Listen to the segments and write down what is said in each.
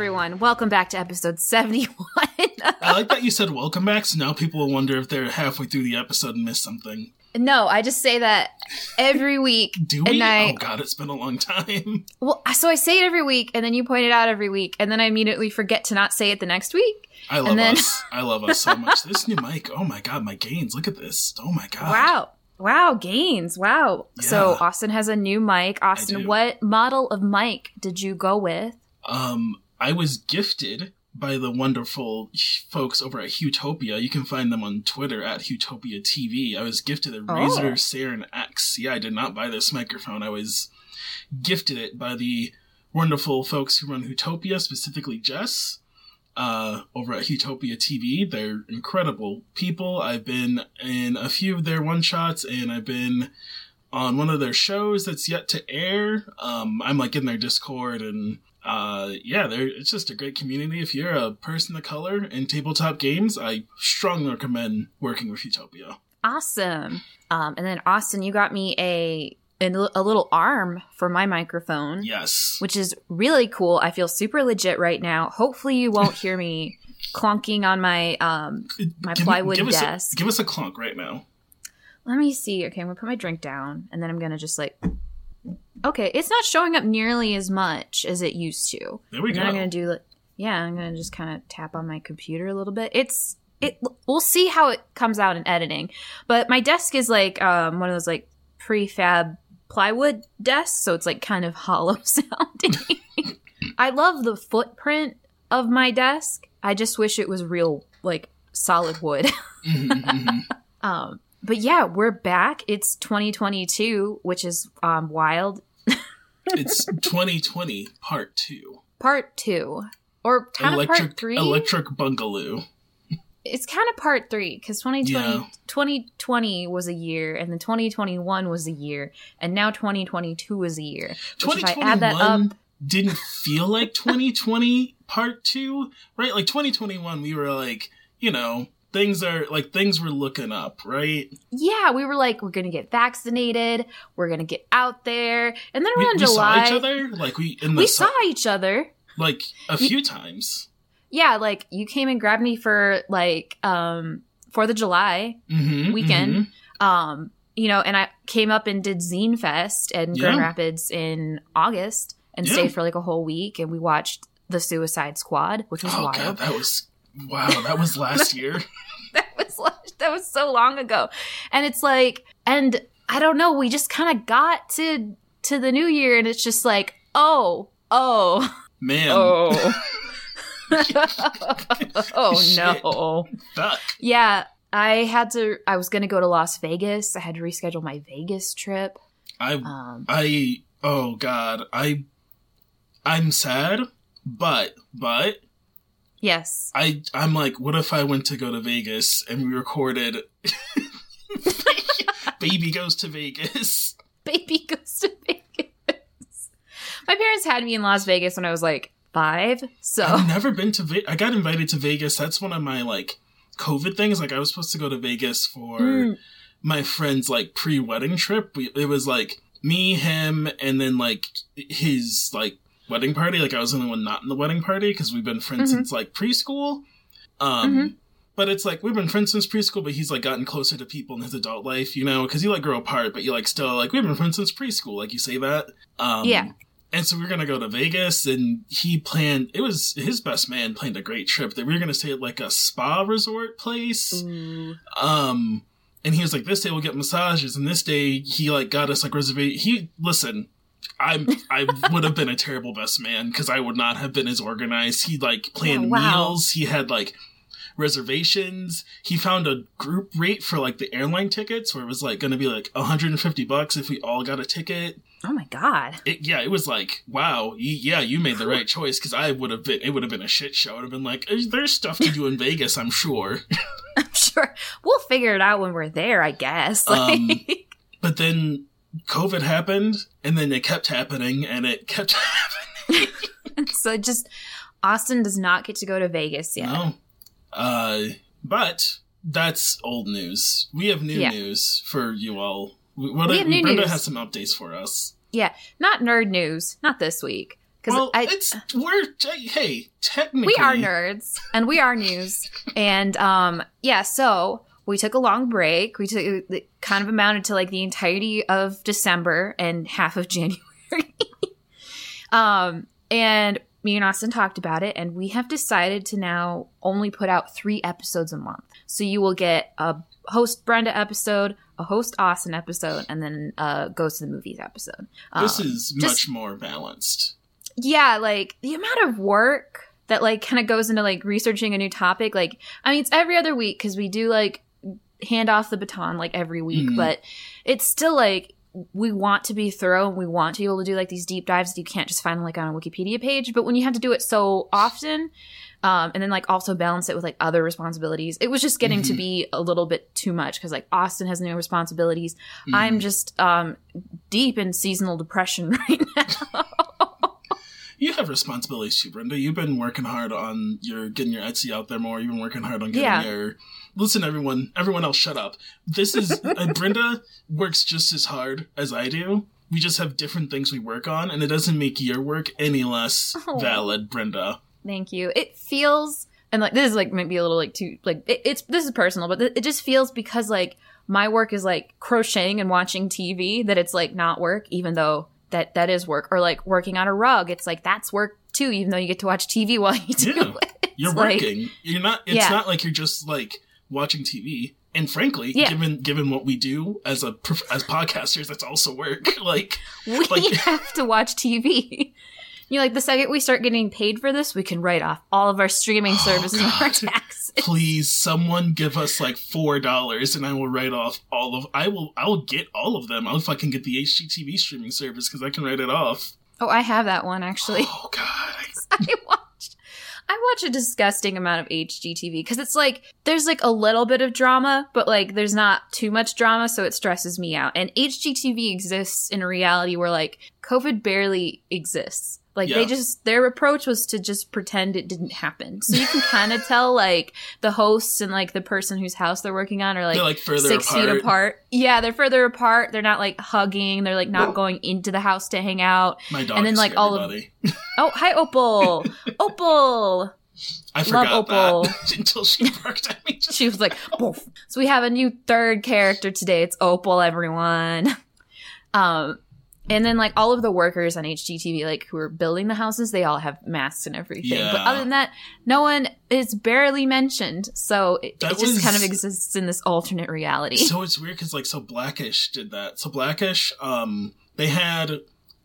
Everyone. Welcome back to episode 71. I like that you said welcome back, so now people will wonder if they're halfway through the episode and missed something. no, I just say that every week. Do we? And I, oh god, it's been a long time. well, so I say it every week, and then you point it out every week, and then I immediately forget to not say it the next week. I love then- us. I love us so much. This new mic, oh my god, my gains. Look at this. Oh my god. Wow. Wow, gains. Wow. So Austin has a new mic. Austin, what model of mic did you go with? Um, I was gifted by the wonderful folks over at Hutopia. You can find them on Twitter at Hutopia TV. I was gifted a Oh. Razer Seiren X. Yeah, I did not buy this microphone. I was gifted it by the wonderful folks who run Hutopia, specifically Jess. Uh, over at Utopia TV. They're incredible people. I've been in a few of their one shots and I've been on one of their shows that's yet to air. Um, I'm like in their Discord and uh, yeah, it's just a great community. If you're a person of color in tabletop games, I strongly recommend working with Utopia. Awesome. Um, and then Austin, you got me a a little arm for my microphone. Yes. which is really cool. I feel super legit right now. Hopefully, you won't hear me clunking on my um. my Give me- plywood give us a- desk. give us a clunk right now. Let me see. Okay, I'm gonna put my drink down, and then I'm gonna just like. Okay, it's not showing up nearly as much as it used to. There we go. I'm gonna do. Yeah, I'm gonna just kind of tap on my computer a little bit. It's it. We'll see how it comes out in editing. But my desk is like um one of those like prefab plywood desks, so it's like kind of hollow sounding. I love the footprint of my desk. I just wish it was real, like solid wood. Mhm, mhm. um, but yeah, we're back. It's 2022, which is um, wild. it's 2020 part two. Part two, or kind of part three. Electric Boogaloo. it's kind of part three because 2020, Yeah. 2020 was a year, and then 2021 was a year, and now 2022 is a year. Which if I add that up, 2021 didn't feel like 2020 part two, right? Like 2021, we were like, you know, things are like things were looking up, right? yeah, we were like, we're gonna get vaccinated, we're gonna get out there, and then We, around we July, saw each other, like we in the we su- saw each other. like a few times. Yeah, like you came and grabbed me for like um Fourth of July Mm-hmm, weekend. Um, you know, and I came up and did Zine Fest in Grand Rapids in August and Yeah. stayed for like a whole week and we watched The Suicide Squad, which was Oh wild. god, that was wow. That was last year. that was that was so long ago. And it's like and I don't know, we just kind of got to to the new year and it's just like, "Oh, oh, Man, oh." oh no. fuck. Yeah, I had to. I was gonna go to Las Vegas. I had to reschedule my Vegas trip. I Um, I oh god, I I'm sad, but but yes, I I'm like, what if I went to go to Vegas and we recorded Baby Goes to Vegas? baby goes to Vegas. My parents had me in Las Vegas when I was like five. So I've never been to Vegas. I got invited to Vegas. That's one of my like COVID things. Like I was supposed to go to Vegas for Mm. my friend's like pre-wedding trip. We, it was like me, him, and then like his like wedding party. Like I was the only one not in the wedding party because we've been friends Mhm. since like preschool. Um, Mhm. but it's like we've been friends since preschool, but he's like gotten closer to people in his adult life, you know, because you like grow apart, but you like still like we've been friends since preschool. Like you say that. Um, Yeah. And so we are gonna go to Vegas, and he planned. It was his best man planned a great trip. That we were gonna stay at like a spa resort place. Ooh. Um, and he was like, "This day we'll get massages," and this day he like got us like reservation. He listen, I'm I would have been a terrible best man because I would not have been as organized. He like planned Yeah, wow. meals. He had like reservations. He found a group rate for like the airline tickets where it was like going to be like 150 bucks if we all got a ticket. Oh my god. It, yeah, it was like, wow, yeah, you made the right choice because I would have been, it would have been a shit show. Would have been like, "Eh, there's stuff to do in Vegas, I'm sure. I'm sure we'll figure it out when we're there, I guess. Um, But then COVID happened, and then it kept happening, and it kept happening. so just Austin does not get to go to Vegas yet. No. Uh, but that's old news. We have new Yeah. news for you all. We, what We have new Brenda news. has some updates for us. Yeah, not nerd news, not this week. Because Well, I it's we're hey, technically we are nerds and we are news and um yeah so we took a long break we took it kind of amounted to like the entirety of december and half of january um and me and austin talked about it and we have decided to now only put out three episodes a month so you will get a host brenda episode a host austin episode and then a ghost of the movies episode This Um, is just- much more balanced. yeah, like the amount of work that like kind of goes into like researching a new topic. Like, I mean, it's every other week because we do like hand off the baton like every week, Mhm. but it's still like we want to be thorough and we want to be able to do like these deep dives that you can't just find like on a Wikipedia page. But when you have to do it so often, um, and then like also balance it with like other responsibilities, it was just getting to Mhm. be a little bit too much because like Austin has new responsibilities. Mhm. I'm just um, deep in seasonal depression right now. You have responsibilities too, Brenda. You've been working hard on your getting your Etsy out there more. You've been working hard on getting Yeah. your. Listen, everyone. Everyone else, shut up. This is uh, Brenda works just as hard as I do. We just have different things we work on, and it doesn't make your work any less Oh. valid, Brenda. Thank you. It feels and like this is like maybe a little like too like it, it's this is personal, but it just feels because like my work is like crocheting and watching TV that it's like not work, even though that that is work. Or like working on a rug, it's like that's work too, even though you get to watch TV while you do Yeah. it. You're like- working. You're not. It's Yeah. not like you're just like watching TV. And frankly, Yeah. given given what we do as a as podcasters, that's also work. Like we Like- have to watch TV. You know, like the second we start getting paid for this, we can write off all of our streaming Oh, services and our taxes. please someone give us like four dollars and i will write off all of i will i will get all of them i'll fucking get the hgtv streaming service because i can write it off Oh, I have that one actually. oh god I watched I watch a disgusting amount of HGTV because it's like there's like a little bit of drama, but like there's not too much drama, so it stresses me out. And HGTV exists in a reality where like COVID barely exists. Like Yeah. they just their approach was to just pretend it didn't happen. So you can kind of tell like the hosts and like the person whose house they're working on are like like further six apart. feet apart. Yeah, they're further apart. They're not like hugging. They're like not going into the house to hang out. my dog and then, like, all of- everybody. Oh, hi, Opal. Opal. i forgot Opal. that until she barked at me She was like, "Boof." so we have a new third character today. It's Opal, everyone. Um, and then like all of the workers on HGTV, like who are building the houses, they all have masks and everything. But other than that, no one is barely mentioned. So it, it just was- kind of exists in this alternate reality. so it's weird because like so black-ish did that so black-ish um they had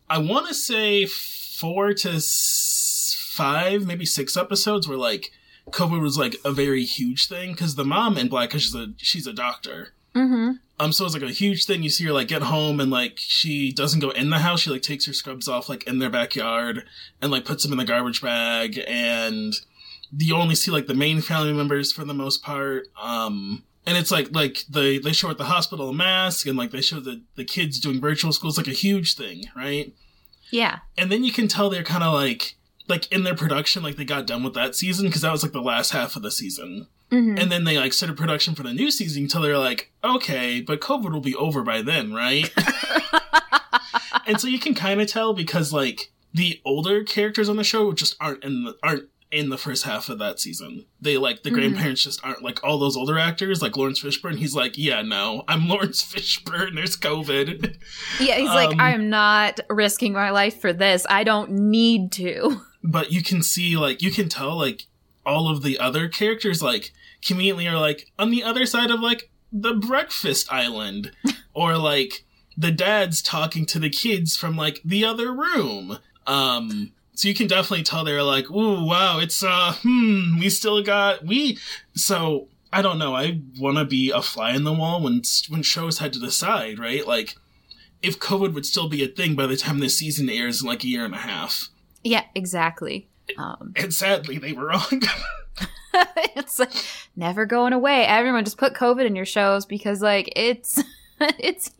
i want to say four to s- five maybe six episodes where like covid was like a very huge thing because the mom in black-ish is a she's a doctor mm-hmm. um so it's like a huge thing. You see her like get home and like she doesn't go in the house. She like takes her scrubs off like in their backyard and like puts them in the garbage bag. And you only see like the main family members for the most part um and it's like like they they show at the hospital a mask and like they show the the kids doing virtual school. It's like a huge thing right? Yeah. and then you can tell they're kind of like like in their production like they got done with that season because that was like the last half of the season hmm and then they like started production for the new season until they're like, okay, but COVID will be over by then, right? and so you can kind of tell because like the older characters on the show just aren't in the aren't in the first half of that season. They like the Mhm. grandparents just aren't like all those older actors, like Laurence Fishburne. He's like, yeah, no, I'm Laurence Fishburne. There's COVID. Yeah, he's like, Um, I am not risking my life for this. I don't need to. but you can see like you can tell like all of the other characters like conveniently are like on the other side of like the breakfast island or like the dad's talking to the kids from like the other room. Um, so you can definitely tell they're like, "Ooh, wow, it's uh, hmm, we still got we." So I don't know. I want to be a fly in the wall when when shows had to decide, right? Like, if COVID would still be a thing by the time this season airs in like a year and a half. Yeah, exactly. Um, And sadly, they were wrong. it's like never going away. Everyone just put COVID in your shows because like it's it's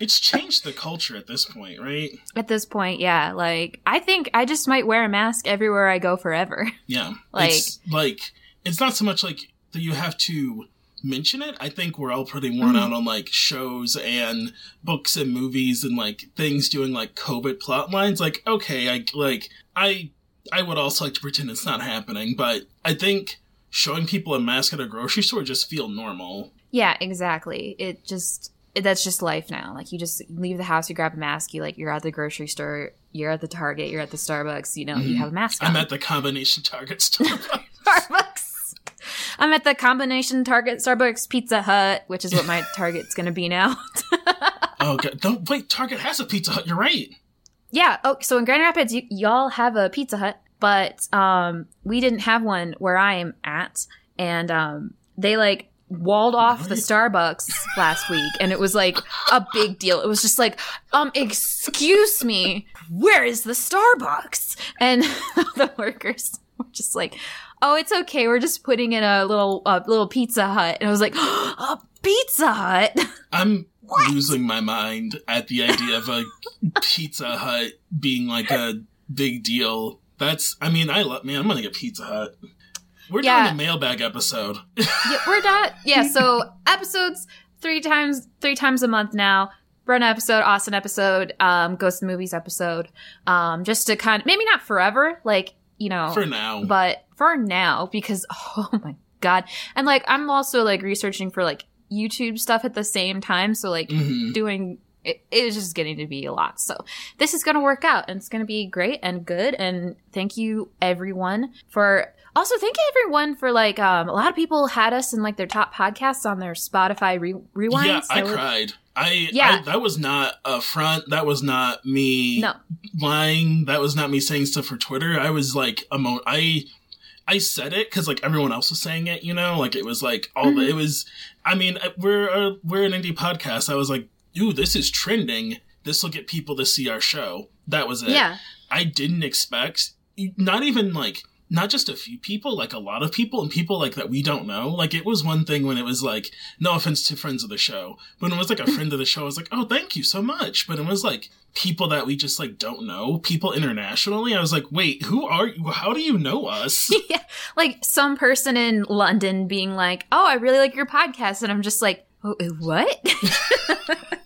it's changed the culture at this point, right? at this point, yeah. Like I think I just might wear a mask everywhere I go forever. Yeah. Like- it's like it's not so much like that you have to mention it. I think we're all pretty worn Mhm. out on like shows and books and movies and like things doing like COVID plot lines. Like, okay, I like I I would also like to pretend it's not happening, but I think showing people a mask at a grocery store just feel normal. Yeah, exactly. It just it, that's just life now. Like you just leave the house, you grab a mask, you like you're at the grocery store, you're at the Target, you're at the Starbucks, you know, you Mhm. have a mask on. I'm at the combination Target store. Starbucks. I'm at the combination Target Starbucks Pizza Hut, which is what my Target's gonna be now. oh god, don't wait. Target has a Pizza Hut. You're right. Yeah. Oh, so in Grand Rapids, y- y'all have a Pizza Hut, but um, we didn't have one where I am at, and um, they like walled off the Starbucks last week, and it was like a big deal. It was just like, um, excuse me, where is the Starbucks? And the workers were just like, oh, it's okay. We're just putting in a little a little Pizza Hut, and I was like, a Pizza Hut. I'm losing my mind at the idea of a Pizza Hut being like a big deal. That's, I mean, I love, man, I'm gonna get Pizza Hut. We're Yeah. doing a mailbag episode. yeah, we're not. Yeah, so episodes three times, three times a month now. Brenda episode, Austin episode, um, Ghost Movies episode, um, just to kind of maybe not forever, like you know, For now. but for now because oh my god, and like I'm also like researching for like YouTube stuff at the same time, so like hmm doing it, it is just getting to be a lot. So this is going to work out and it's going to be great and good. And thank you everyone for also thank you everyone for like um, a lot of people had us in like their top podcasts on their Spotify re- rewinds. Yeah, I were- cried. I, Yeah. I, that was not a front. That was not me No, lying. That was not me saying stuff for Twitter. I was like, emo- I, I said it because like everyone else was saying it, you know, like it was like all the, Mhm. it was. I mean, uh, we're uh, we're an indie podcast. I was like, ooh, this is trending. This will get people to see our show. That was it. yeah, I didn't expect not even like not just a few people, like a lot of people and people like that we don't know. Like it was one thing when it was like, no offense to friends of the show, but when it was like a friend of the show, I was like, oh, thank you so much. But it was like people that we just like don't know, people internationally. I was like, wait, who are you? How do you know us? yeah, like some person in London being like, "Oh, I really like your podcast," and I'm just like, oh, uh, "What?"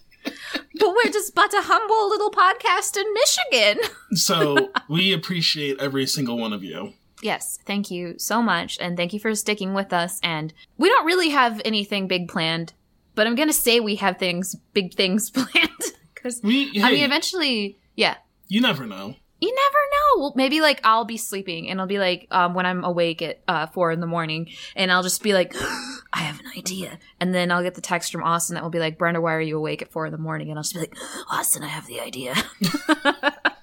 but we're just but a humble little podcast in Michigan. so we appreciate every single one of you. Yes, thank you so much. And thank you for sticking with us. And we don't really have anything big planned, but I'm going to say we have things, big things planned. Because, We, hey, I mean, eventually, yeah. you never know. You never know. Well, maybe like I'll be sleeping and I'll be like um, when I'm awake at uh, four in the morning and I'll just be like, I have an idea. And then I'll get the text from Austin that will be like, Brenda, why are you awake at four in the morning? And I'll just be like, Austin, I have the idea.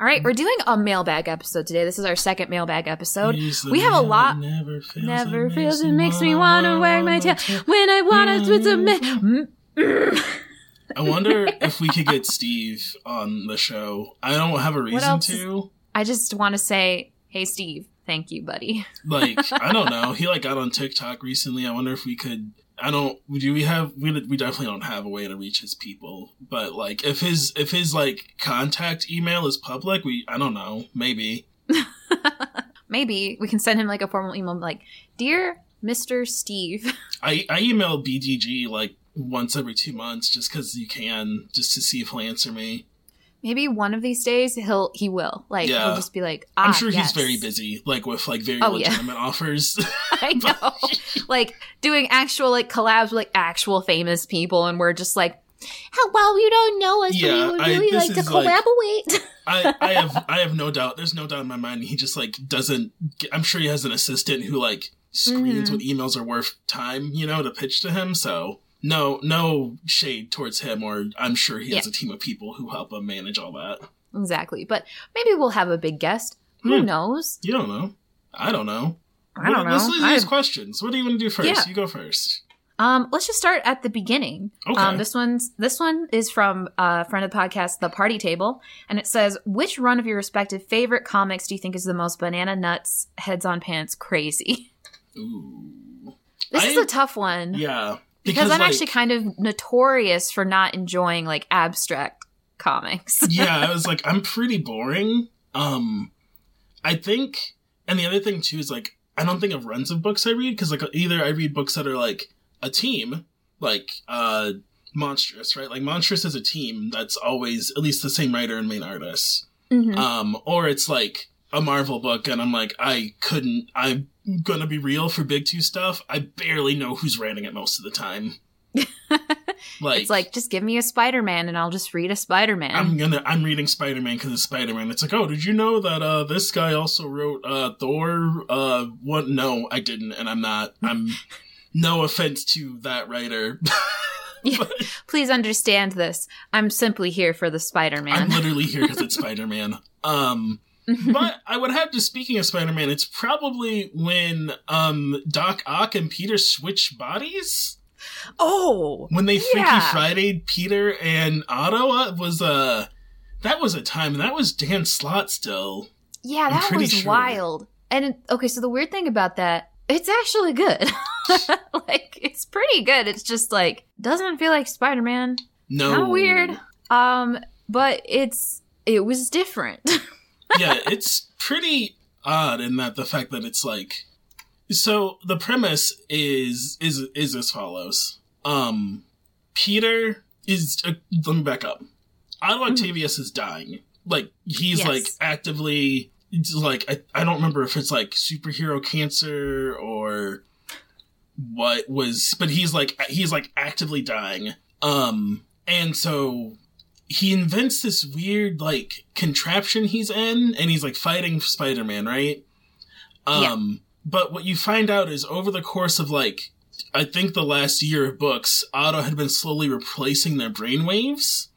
All right, we're doing a mailbag episode today. This is our second mailbag episode. We have a lot- Never fails. Never It feels it makes me want to wag my tail when I want to with a man. Mm. I wonder if we could get Steve on the show. I don't have a reason to. I just want to say, hey, Steve, thank you, buddy. Like, I don't know. He like got on TikTok recently. I wonder if we could. I don't. Do we have? We we definitely don't have a way to reach his people. But like, if his if his like contact email is public, we I don't know. Maybe. Maybe we can send him like a formal email like, Dear Mr. Steve. I I email BDG like once every two months just because you can, just to see if he'll answer me. Maybe one of these days he'll he will. Like Yeah. he'll just be like, ah, I'm sure yes. he's very busy, like with like very Oh, yeah. legitimate offers. I know. Like doing actual like collabs with like actual famous people and we're just like how well you don't know us, Yeah, but we would I- really this like to is, like- collaborate. I, I have I have no doubt. There's no doubt in my mind. He just like doesn't. Get, I'm sure he has an assistant who like screens Mhm. what emails are worth time, you know, to pitch to him. So no no shade towards him or i'm sure he has Yeah. a team of people who help him manage all that Exactly. But maybe we'll have a big guest. Who Hmm. knows? you don't know i don't know I don't Let's know. do these I- questions what do you want to do first Yeah. you go first Um, let's just start at the beginning. Okay. Um, this one's this one is from a friend of the podcast, The Party Table, and it says, "Which run of your respective favorite comics do you think is the most banana nuts, heads on pants, crazy?" Ooh. This is a tough one yeah because, I'm like, actually kind of notorious for not enjoying like abstract comics. yeah, I was like, I'm pretty boring. Um, I think, and the other thing too is like, I don't think of runs of books I read because like either I read books that are like a team, like uh, Monstrous, right? Like Monstrous is a team that's always at least the same writer and main artist. Mhm. Um, or it's like a Marvel book, and I'm like, I couldn't. I'm gonna be real for big two stuff. I barely know who's writing it most of the time. like, it's like just give me a Spider-Man and I'll just read a Spider-Man. I'm gonna I'm reading Spider Man because it's Spider Man. It's like, oh, did you know that uh this guy also wrote uh Thor? Uh, what? No, I didn't, and I'm not. I'm no offense to that writer. Yeah. Please understand this. I'm simply here for the Spider-Man. I'm literally here because it's Spider Man. Um, but I would have to. Speaking of Spider Man, it's probably when um Doc Ock and Peter switch bodies. Oh, when they Freaky Yeah. Friday Peter and Otto uh, was uh that was a time that was Dan Slott still. Yeah, I'm that was sure. wild. And it- okay, so the weird thing about that, it's actually good. like it's pretty good. It's just like doesn't feel like Spider-Man. No, How weird. Um, but it's it was different. yeah, it's pretty odd in that the fact that it's like so the premise is is is as follows. Um Peter is uh, let me back up. Otto Octavius is dying. Like he's Yes. like actively like I, I don't remember if it's like superhero cancer or what was but he's like he's like actively dying. Um and so he invents this weird like contraption he's in and he's like fighting Spider-Man, right? Um but what you find out is over the course of like I think the last year of books, Otto had been slowly replacing their brainwaves,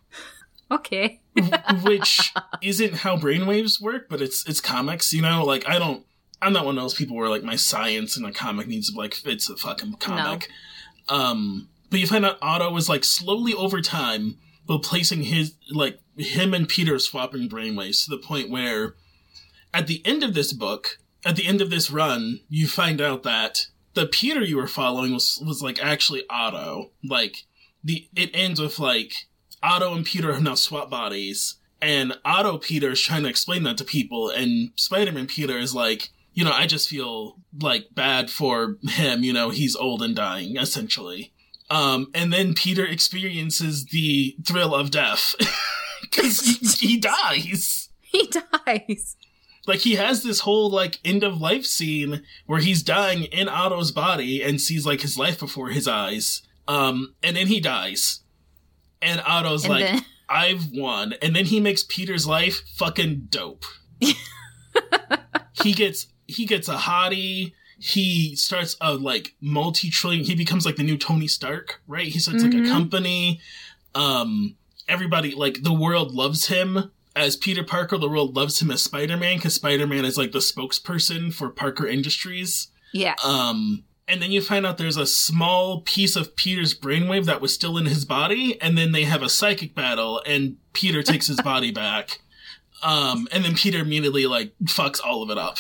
okay. which isn't how brainwaves work, but it's it's comics, you know? Like I don't I'm not one of those people where like my science in a comic needs to like fits a fucking comic. Um but you find out Otto was like slowly over time replacing his like him and Peter swapping brainwaves to the point where at the end of this book, at the end of this run, you find out that the Peter you were following was was like actually Otto. Like the it ends with like Otto and Peter have now swapped bodies, and Otto Peter is trying to explain that to people, and Spider-Man Peter is like, you know, I just feel like bad for him. You know, he's old and dying, essentially. Um, and then Peter experiences the thrill of death because he, he dies. He dies. Like he has this whole like end of life scene where he's dying in Otto's body and sees like his life before his eyes. Um, and then he dies. And Otto's And like, then- I've won. And then he makes Peter's life fucking dope. he gets he gets a hottie. He starts a like multi trillion. He becomes like the new Tony Stark, right? He starts like Mhm. a company. Um, everybody like the world loves him as Peter Parker. The world loves him as Spider Man because Spider Man is like the spokesperson for Parker Industries. Yeah. Um, and then you find out there's a small piece of Peter's brainwave that was still in his body, and then they have a psychic battle, and Peter takes his body back. Um, and then Peter immediately like fucks all of it up.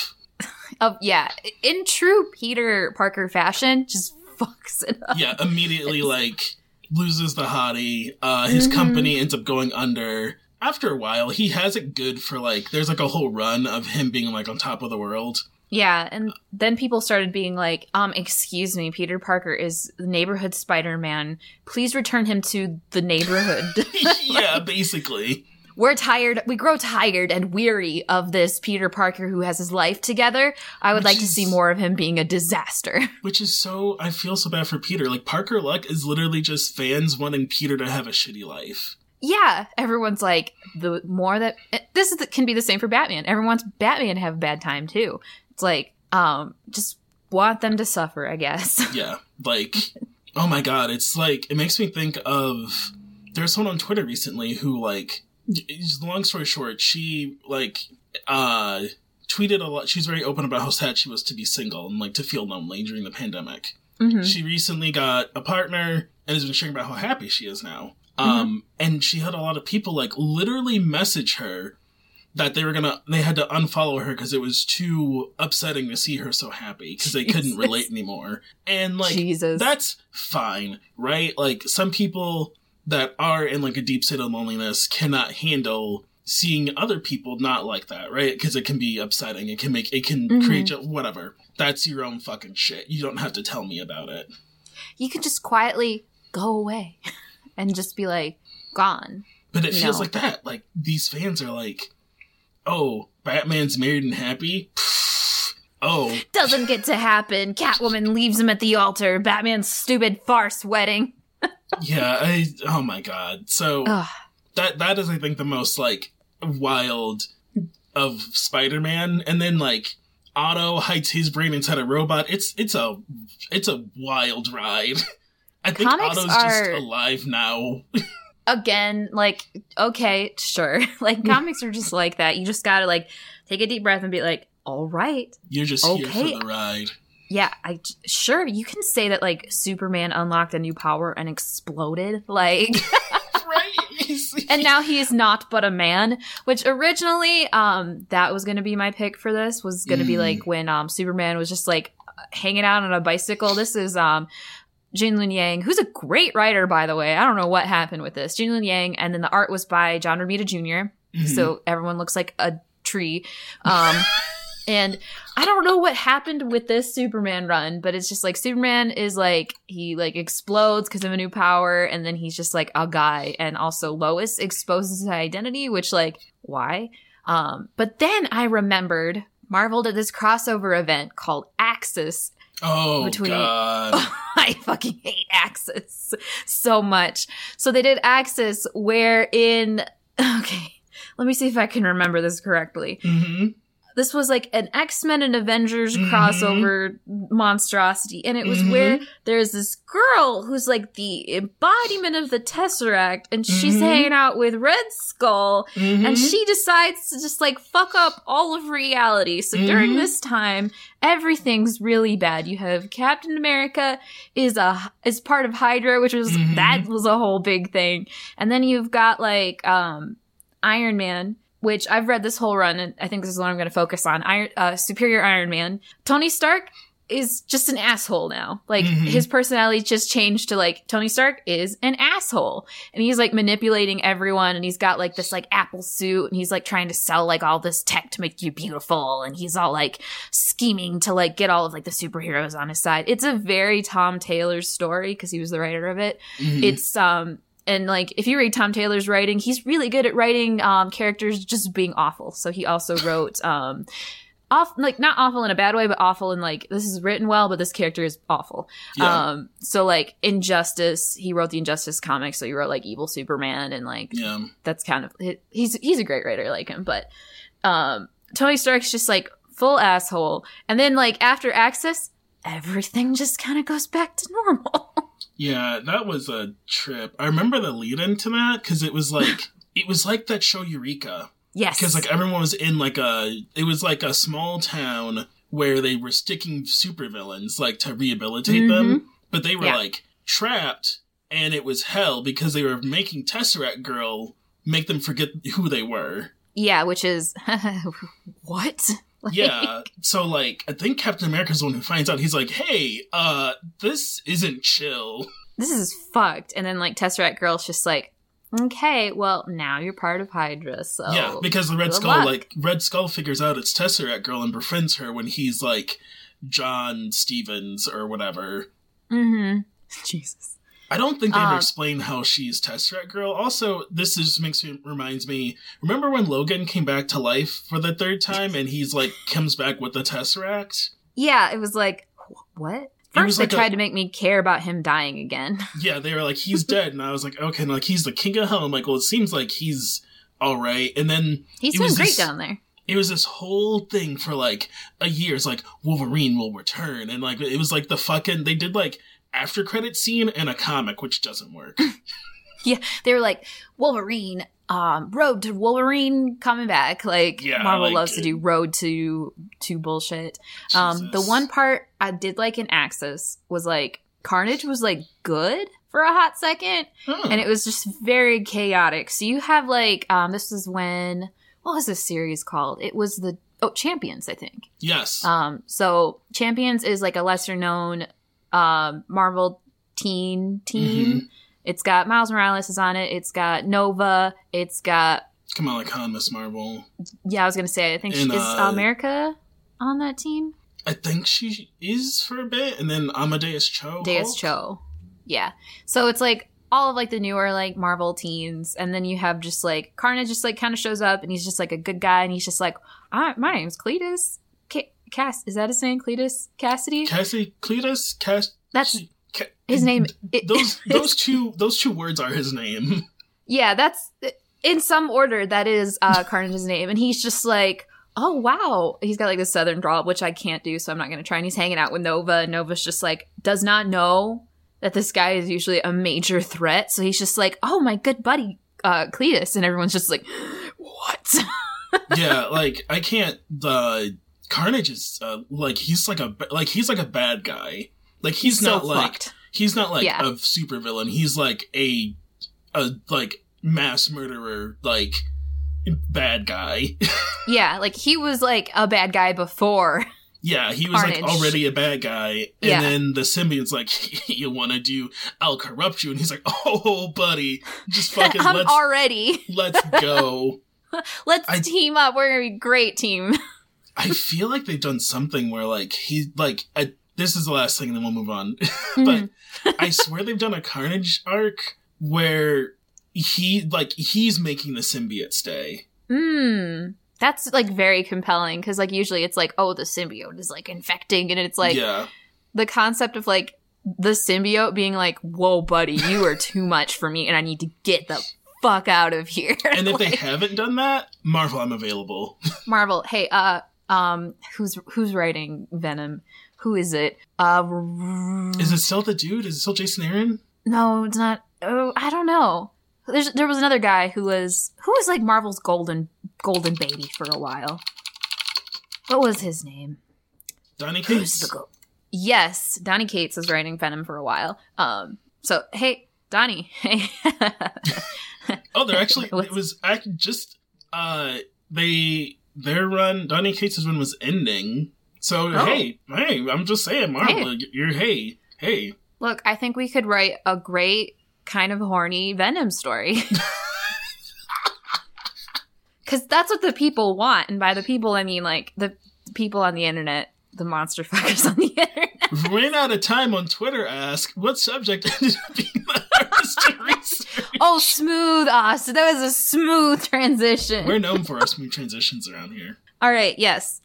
Oh yeah. In true Peter Parker fashion, just fucks it up. Yeah, immediately like loses the hottie. Uh, his Mhm. company ends up going under. After a while, he has it good for like. There's like a whole run of him being like on top of the world. Yeah, and then people started being like, um, excuse me, Peter Parker is the neighborhood Spider Man. Please return him to the neighborhood. yeah, basically. We're tired. We grow tired and weary of this Peter Parker who has his life together. I would Which like to see more of him being a disaster. Which is so. I feel so bad for Peter. Like Parker Luck is literally just fans wanting Peter to have a shitty life. Yeah, everyone's like, the more that this is can be the same for Batman. Everyone wants Batman to have a bad time too. It's like, um, just want them to suffer, I guess. Yeah, like Oh my god, it's like it makes me think of there's someone on Twitter recently who like long story short, she like uh tweeted a lot she was very open about how sad she was to be single and like to feel lonely during the pandemic. Mhm. She recently got a partner and has been sharing about how happy she is now. Um and she had a lot of people like literally message her that they were gonna they had to unfollow her because it was too upsetting to see her so happy because they couldn't relate anymore. And like Jesus. that's fine right? Like some people that are in like a deep state of loneliness cannot handle seeing other people not like that right? Because it can be upsetting. It can make it can Mhm. create whatever. That's your own fucking shit. You don't have to tell me about it. You can just quietly go away and just be like gone. but it feels know. like that like these fans are like oh batman's married and happy oh Doesn't get to happen. Catwoman leaves him at the altar. Batman's stupid farce wedding. yeah I, oh my god so Ugh. that that is I think the most like wild of Spider-Man and then like Otto hides his brain inside a robot. It's it's a it's a wild ride. I think Comics Otto's just are- alive now. Again, like, okay, sure. Like, comics are just like that. You just gotta, like, take a deep breath and be like, all right. You're just here Okay. for the ride. Yeah, I sure you can say that like Superman unlocked a new power and exploded, like, right? and now he is not but a man. Which originally, um, that was gonna be my pick for this. Was gonna be Mm. like when um Superman was just like hanging out on a bicycle. This is um Gene Luen Yang, who's a great writer, by the way. I don't know what happened with this. Gene Luen Yang, and then the art was by John Romita Jr. Mhm. so everyone looks like a tree. Um, and I don't know what happened with this Superman run, but it's just like Superman is like he like explodes because of a new power, and then he's just like a guy. And also Lois exposes his identity, which like why? Um, but then I remembered Marvel did this crossover event called Axis, oh between- god. I fucking hate Axis so much. So they did Axis where in okay, let me see if I can remember this correctly. hmm This was like an X-Men and Avengers Mhm. crossover monstrosity and it was Mhm. where there's this girl who's like the embodiment of the Tesseract and she's Mhm. hanging out with Red Skull Mm-hmm. and she decides to just like fuck up all of reality. So during Mhm. this time, everything's really bad. You have Captain America is a is part of Hydra, which was Mhm. that was a whole big thing. And then you've got like um Iron Man, which I've read this whole run, and I think this is what I'm going to focus on. Iron uh, Superior Iron Man. Tony Stark is just an asshole now. Like Mhm. his personality just changed to like Tony Stark is an asshole and he's like manipulating everyone and he's got like this like apple suit and he's like trying to sell like all this tech to make you beautiful and he's all like scheming to like get all of like the superheroes on his side. It's a very Tom Taylor's story because he was the writer of it. Mhm. It's um and like if you read Tom Taylor's writing, he's really good at writing um characters just being awful. So he also wrote um off like not awful in a bad way, but awful in like this is written well, but this character is awful. yeah. Um, so like Injustice, he wrote the Injustice comics, so he wrote like Evil Superman and like yeah. that's kind of he's he's a great writer, I like him, but um, Tony Stark's just like full asshole, and then like after Axis, everything just kind of goes back to normal. Yeah, that was a trip. I remember the lead into that because it was like it was like that show Eureka yes, because like everyone was in like a it was like a small town where they were sticking supervillains like to rehabilitate them, mm-hmm. but they were Yeah. like trapped and it was hell because they were making Tesseract Girl make them forget who they were. yeah, which is what? Like- Yeah, so like I think Captain America's the one who finds out. He's like, "Hey, uh, this isn't chill." this is fucked. And then like Tesseract Girl's just like, okay, well now you're part of Hydra, so Yeah, because the Red Skull, luck. like Red Skull, figures out it's Tesseract Girl and befriends her when he's like John Stevens or whatever. mm-hmm. Jesus. I don't think they ever Um, explain how she's Tesseract Girl. Also, this just makes me reminds me. Remember when Logan came back to life for the third time and he's like comes back with the Tesseract? Yeah, it was like what? First, was they like a- tried to make me care about him dying again. Yeah, they were like he's dead, and I was like, okay, and like he's the king of hell. I'm like, well, it seems like he's all right. And then He's doing was great this- down there. it was this whole thing for like a year. It's like Wolverine will return, and like it was like the fucking they did like after credit scene in a comic, which doesn't work. Yeah, they were like Wolverine, um, Road to Wolverine coming back. Like Yeah, Marvel like, loves to do Road to to bullshit. Um, the one part I did like in Axis was like Carnage was like good for a hot second, Huh. and it was just very chaotic. So you have like um, this is when what was this series called? It was the oh Champions, I think. yes. Um, so Champions is like a lesser known um, Marvel teen team. Mm-hmm. It's got Miles Morales is on it. It's got Nova. It's got Kamala Khan, Miss Marvel. yeah. I was gonna say I think she, is uh, America on that team. I think she is for a bit, and then Amadeus Cho. Deus Hulk? Cho. Yeah. So it's like all of like the newer like Marvel teens, and then you have just like Carnage just like kind of shows up, and he's just like a good guy, and he's just like, "Ah, my name's Cletus. Ca- Cass is that his name? Cletus Kasady. Cassie Cletus. Cass. That's Ca- his name. It- Those those two those two words are his name. Yeah, that's in some order. That is uh, Carnage's name, and he's just like, "Oh wow!" He's got like the southern drawl, which I can't do, so I'm not going to try. And he's hanging out with Nova, and Nova's just like does not know that this guy is usually a major threat, so he's just like, "Oh my good buddy, uh, Cletus," and everyone's just like, "What?" yeah, like I can't. The Carnage is uh, like he's like a like he's like a bad guy. Like he's, so not like fucked. he's not like Yeah. a super villain. He's like a a like mass murderer like bad guy. Yeah, like he was like a bad guy before. yeah, he was like already a bad guy, and Yeah. then the symbiote's like, "You want to do? I'll corrupt you," and he's like, "Oh, buddy, just fucking I'm let's already. let's go." Let's I- team up. We're gonna be a great team. I feel like they've done something where like he like I, this is the last thing, and then we'll move on. but I swear they've done a Carnage arc where he like he's making the symbiote stay. Mm, that's like very compelling because like usually it's like oh the symbiote is like infecting and it's like yeah, the concept of like the symbiote being like whoa buddy you are too much for me and I need to get the fuck out of here. and if they haven't done that, Marvel, I'm available. Marvel, hey, uh, um, who's who's writing Venom? Who is it? Uh, Is it still the dude? Is it still Jason Aaron? no, it's not. Oh, I don't know. There's there was another guy who was who was like Marvel's golden golden baby for a while. What was his name? Donny Cates? go- Yes, Donny Cates was writing Venom for a while. Um, so hey, Donny, hey, Oh, they're actually it was act just uh they their run Donny Cates' run was ending. So Oh. hey, hey, I'm just saying, Marvel, you're hey, hey. look, I think we could write a great kind of horny Venom story. Because that's what the people want, and by the people I mean like the people on the internet, the monster fuckers on the internet. Ran out of time on Twitter. Ask what subject ended up being the hardest to research. Oh, smooth, Austin. That was a smooth transition. We're known for our smooth transitions around here. All right, yes.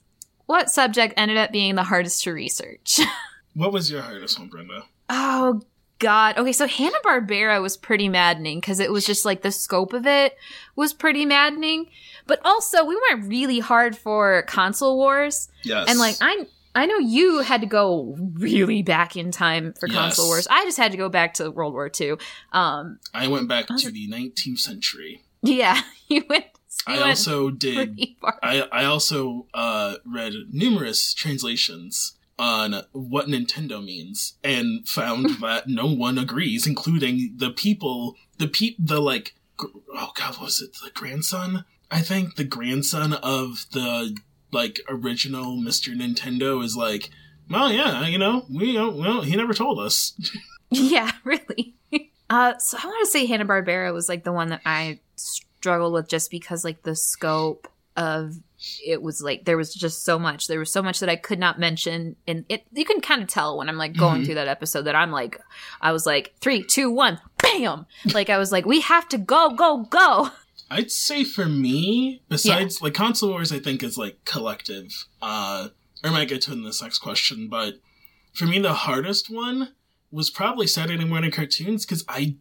What subject ended up being the hardest to research? What was your hardest one, Brenda? Oh God. Okay, so Hanna Barbera was pretty maddening because it was just like the scope of it was pretty maddening, but also we went really hard for console wars, Yes. and like I. I know you had to go really back in time for console wars. I just had to go back to World War II. Um, I went back to the 19th century. yeah, you went. You I went also did. I I also uh, read numerous translations on what Nintendo means and found that no one agrees, including the people, the peop, the like. gr- Oh God, what was it the grandson? I think the grandson of the like original Mr. Nintendo is like, well, yeah, you know, we don't, well, he never told us. Yeah, really. uh, so I want to say Hanna Barbera was like the one that I struggled with just because like the scope of it was like there was just so much. There was so much that I could not mention, and it you can kind of tell when I'm like going Mhm. through that episode that I'm like, I was like three, two, one, bam! Like I was like, we have to go, go, go. I'd say for me, besides like console wars, I think is like collective. Uh, or I might get to it in this next question, but for me, the hardest one was probably Saturday morning cartoons because I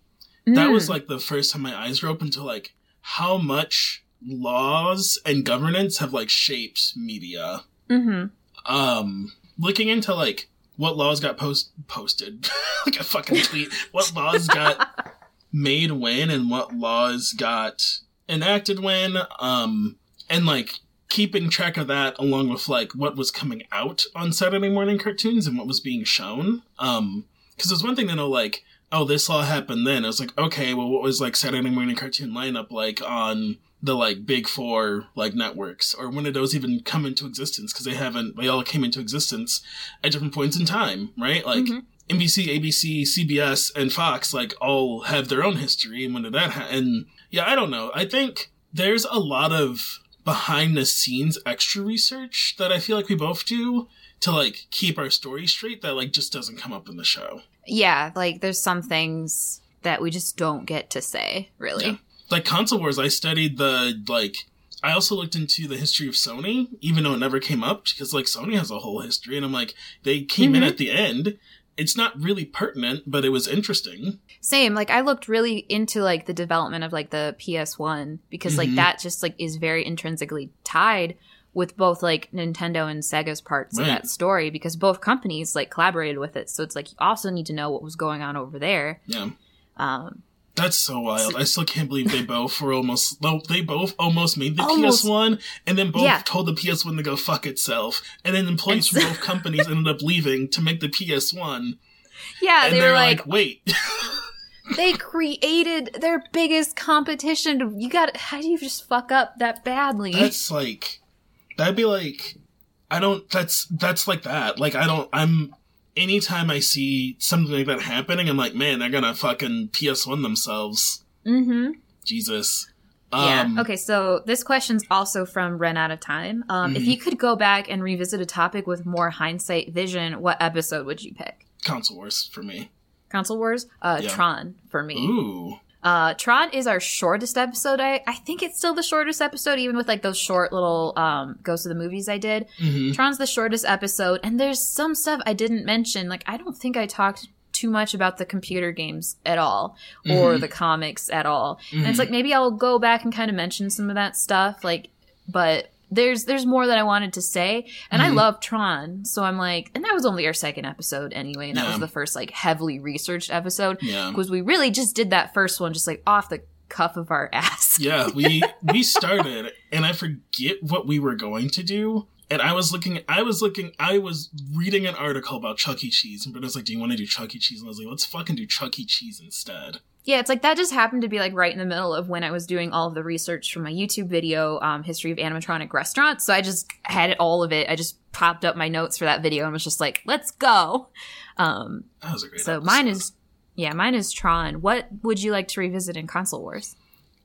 that was Mm. like the first time my eyes were open to like how much laws and governance have like shaped media. hmm Um, looking into like what laws got post posted like a fucking tweet. What laws got made when and what laws got enacted when. Um, and like keeping track of that along with like what was coming out on Saturday morning cartoons and what was being shown. Um, because there's one thing to know like oh, this law happened then. I was like, okay, well, what was like Saturday morning cartoon lineup like on the like big four like networks, or when did those even come into existence? Because they haven't, they all came into existence at different points in time, right? Like. Mm-hmm. NBC, ABC, CBS, and Fox like all have their own history, and when did that happen? And yeah, I don't know. I think there's a lot of behind the scenes extra research that I feel like we both do to like keep our story straight that like just doesn't come up in the show. Yeah, like there's some things that we just don't get to say, really. Yeah. Like console wars, I studied the like I also looked into the history of Sony, even though it never came up, because like Sony has a whole history, and I'm like, they came in Mhm. at the end. It's not really pertinent, but it was interesting. Same. Like I looked really into like the development of like the PS1 because like Mhm. that just like is very intrinsically tied with both like Nintendo and Sega's parts of that story because both companies like collaborated with it. So it's like you also need to know what was going on over there. Yeah, Um that's so wild. I still can't believe they both were almost. no, They both almost made the Almost. PS1, and then both Yeah. told the PS1 to go fuck itself. And then employees from both companies ended up leaving to make the PS1. yeah, and they were like, like, wait. they created their biggest competition. You got how do you just fuck up that badly? that's like that'd be like i don't that's that's like that like i don't i'm anytime i see something like that happening i'm like man they're gonna fucking ps1 themselves mm-hmm. jesus Yeah. um Okay, so this question's also from Ren Out of Time. Um, If Mhm. you could go back and revisit a topic with more hindsight vision, what episode would you pick? console wars for me Console Wars? Uh, Yeah. Tron for me. ooh Uh, Tron is our shortest episode. I, I think it's still the shortest episode, even with like those short little um, Ghost of the Movies I did. hmm Tron's the shortest episode, and there's some stuff I didn't mention. Like, I don't think I talked too much about the computer games at all or Mhm. the comics at all. And Mhm. it's like maybe I'll go back and kind of mention some of that stuff, like, but there's there's more that I wanted to say, and I Mhm. love Tron, so I'm like, and that was only our second episode anyway, and that Yeah. was the first like heavily researched episode yeah because we really just did that first one just like off the cuff of our ass. yeah we we started and i forget what we were going to do and I was looking, I was looking, I was reading an article about Chuck E. Cheese, and Britta's like, "Do you want to do Chuck E. Cheese?" And I was like, "Let's fucking do Chuck E. Cheese instead." Yeah, it's like that just happened to be like right in the middle of when I was doing all of the research for my YouTube video, um, history of animatronic restaurants. So I just had all of it. I just popped up my notes for that video and was just like, let's go. Um, That was a great. so episode. mine is, yeah, mine is Tron. What would you like to revisit in Console Wars?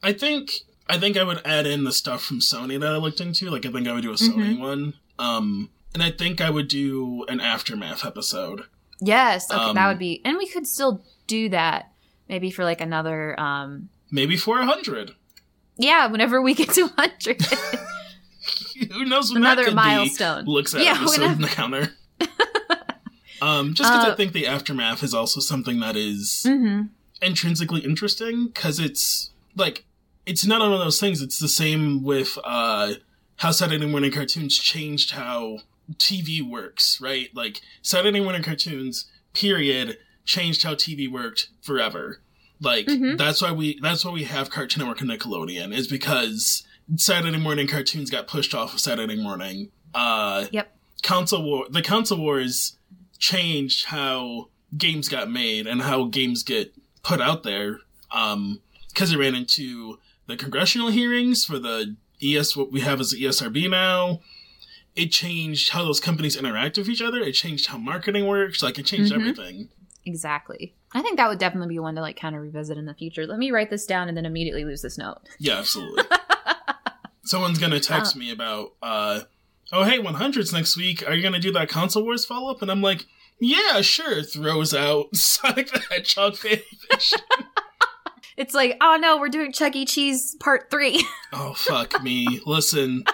I think I think I would add in the stuff from Sony that I looked into. Like I think I would do a Sony one. Um, and I think I would do an aftermath episode. Yes, okay, Um, that would be, and we could still do that maybe for like another, um, Maybe for a hundred. yeah, whenever we get to 100. Who knows when that Another milestone. Be, looks at Yeah, episode whenever- in the counter. um, just because I Uh, think the aftermath is also something that is hmm intrinsically interesting because it's like it's not one of those things. It's the same with uh, how Saturday morning cartoons changed how TV works, right? Like Saturday morning cartoons, period, changed how TV worked forever. Like Mhm. that's why we that's why we have Cartoon Network and Nickelodeon is because Saturday morning cartoons got pushed off of Saturday morning. Uh, Yep. Council War, the Council Wars changed how games got made and how games get put out there. Um, because it ran into the congressional hearings for the ES, what we have as the ESRB now. It changed how those companies interact with each other. It changed how marketing works. Like it changed Mhm. everything. Exactly. I think that would definitely be one to like kind of revisit in the future. Let me write this down and then immediately lose this note. Yeah, absolutely. Someone's gonna text me about, uh, oh hey, 100's next week. Are you gonna do that console wars follow up? And I'm like, yeah, sure. Throws out Sonic the Hedgehog fan. It's like, oh no, we're doing Chuck E. Cheese part three. oh fuck me. Listen,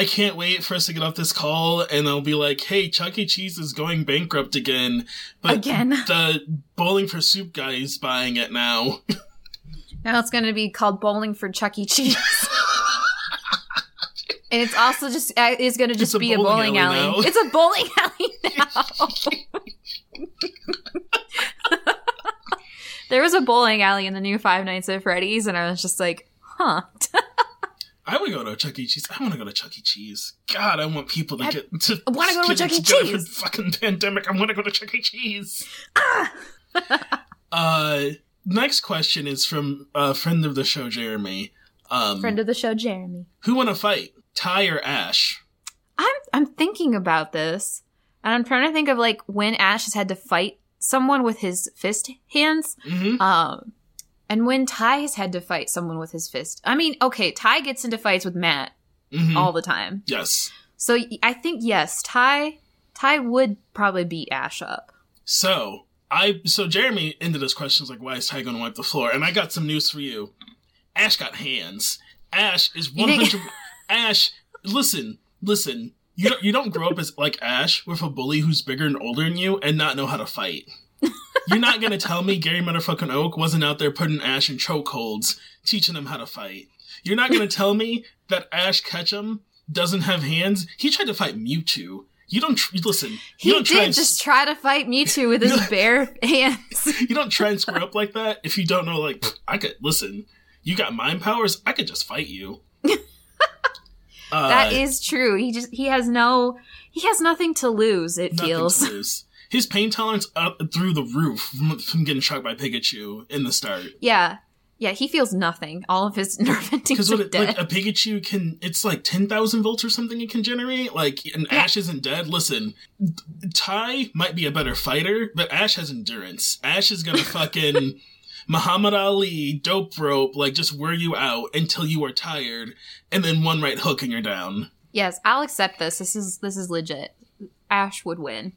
I can't wait for us to get off this call and I'll be like, hey, Chuck E. Cheese is going bankrupt again, but Again. the Bowling for Soup guy is buying it now. now it's going to be called Bowling for Chuck E. Cheese. and it's also just, uh, it's going to just a be a bowling bowling alley alley. It's a bowling alley now. There was a bowling alley in the new Five Nights at Freddy's, and I was just like, huh. I would go to a Chuck E. Cheese. I want to go to Chuck E. Cheese. God, I want people to I get to I wanna go to Chuck E. it together for Cheese. Fucking pandemic. I want to go to Chuck E. Cheese. Ah! uh, next question is from a friend of the show, Jeremy. Um, Friend of the show, Jeremy. who want to fight, Tai or Ash? I'm I'm thinking about this, and I'm trying to think of like when Ash has had to fight someone with his fist hands, hmm um, and when Tai has had to fight someone with his fist. I mean, okay, Tai gets into fights with Matt hmm all the time, yes. so I think yes, Tai Tai would probably beat Ash up. So I so Jeremy ended his questions like, "Why is Tai going to wipe the floor?" And I got some news for you. Ash got hands. Ash is one hundred. Ash, listen, listen. You don't, you don't grow up as like Ash with a bully who's bigger and older than you and not know how to fight. You're not gonna tell me Gary motherfucking Oak wasn't out there putting Ash in chokeholds, teaching him how to fight. You're not gonna tell me that Ash Ketchum doesn't have hands. He tried to fight Mewtwo. You don't tr- listen. You He don't try did and just try to fight Mewtwo with his bare hands. you don't try and square up like that if you don't know like i could listen you got mind powers i could just fight you uh, that is true. He just he has no he has nothing to lose. It feels. to lose. His pain tolerance up through the roof from, from getting shocked by pikachu in the start Yeah. Yeah, he feels nothing. All of his nerve endings because are it, dead. like a pikachu can it's like 10000 volts or something it can generate like and Yeah. ash isn't dead listen tai might be a better fighter but ash has endurance ash is gonna fucking Muhammad Ali, dope rope, like just wear you out until you are tired, and then one right hook and you're down. yes, I'll accept this. This is this is legit. Ash would win.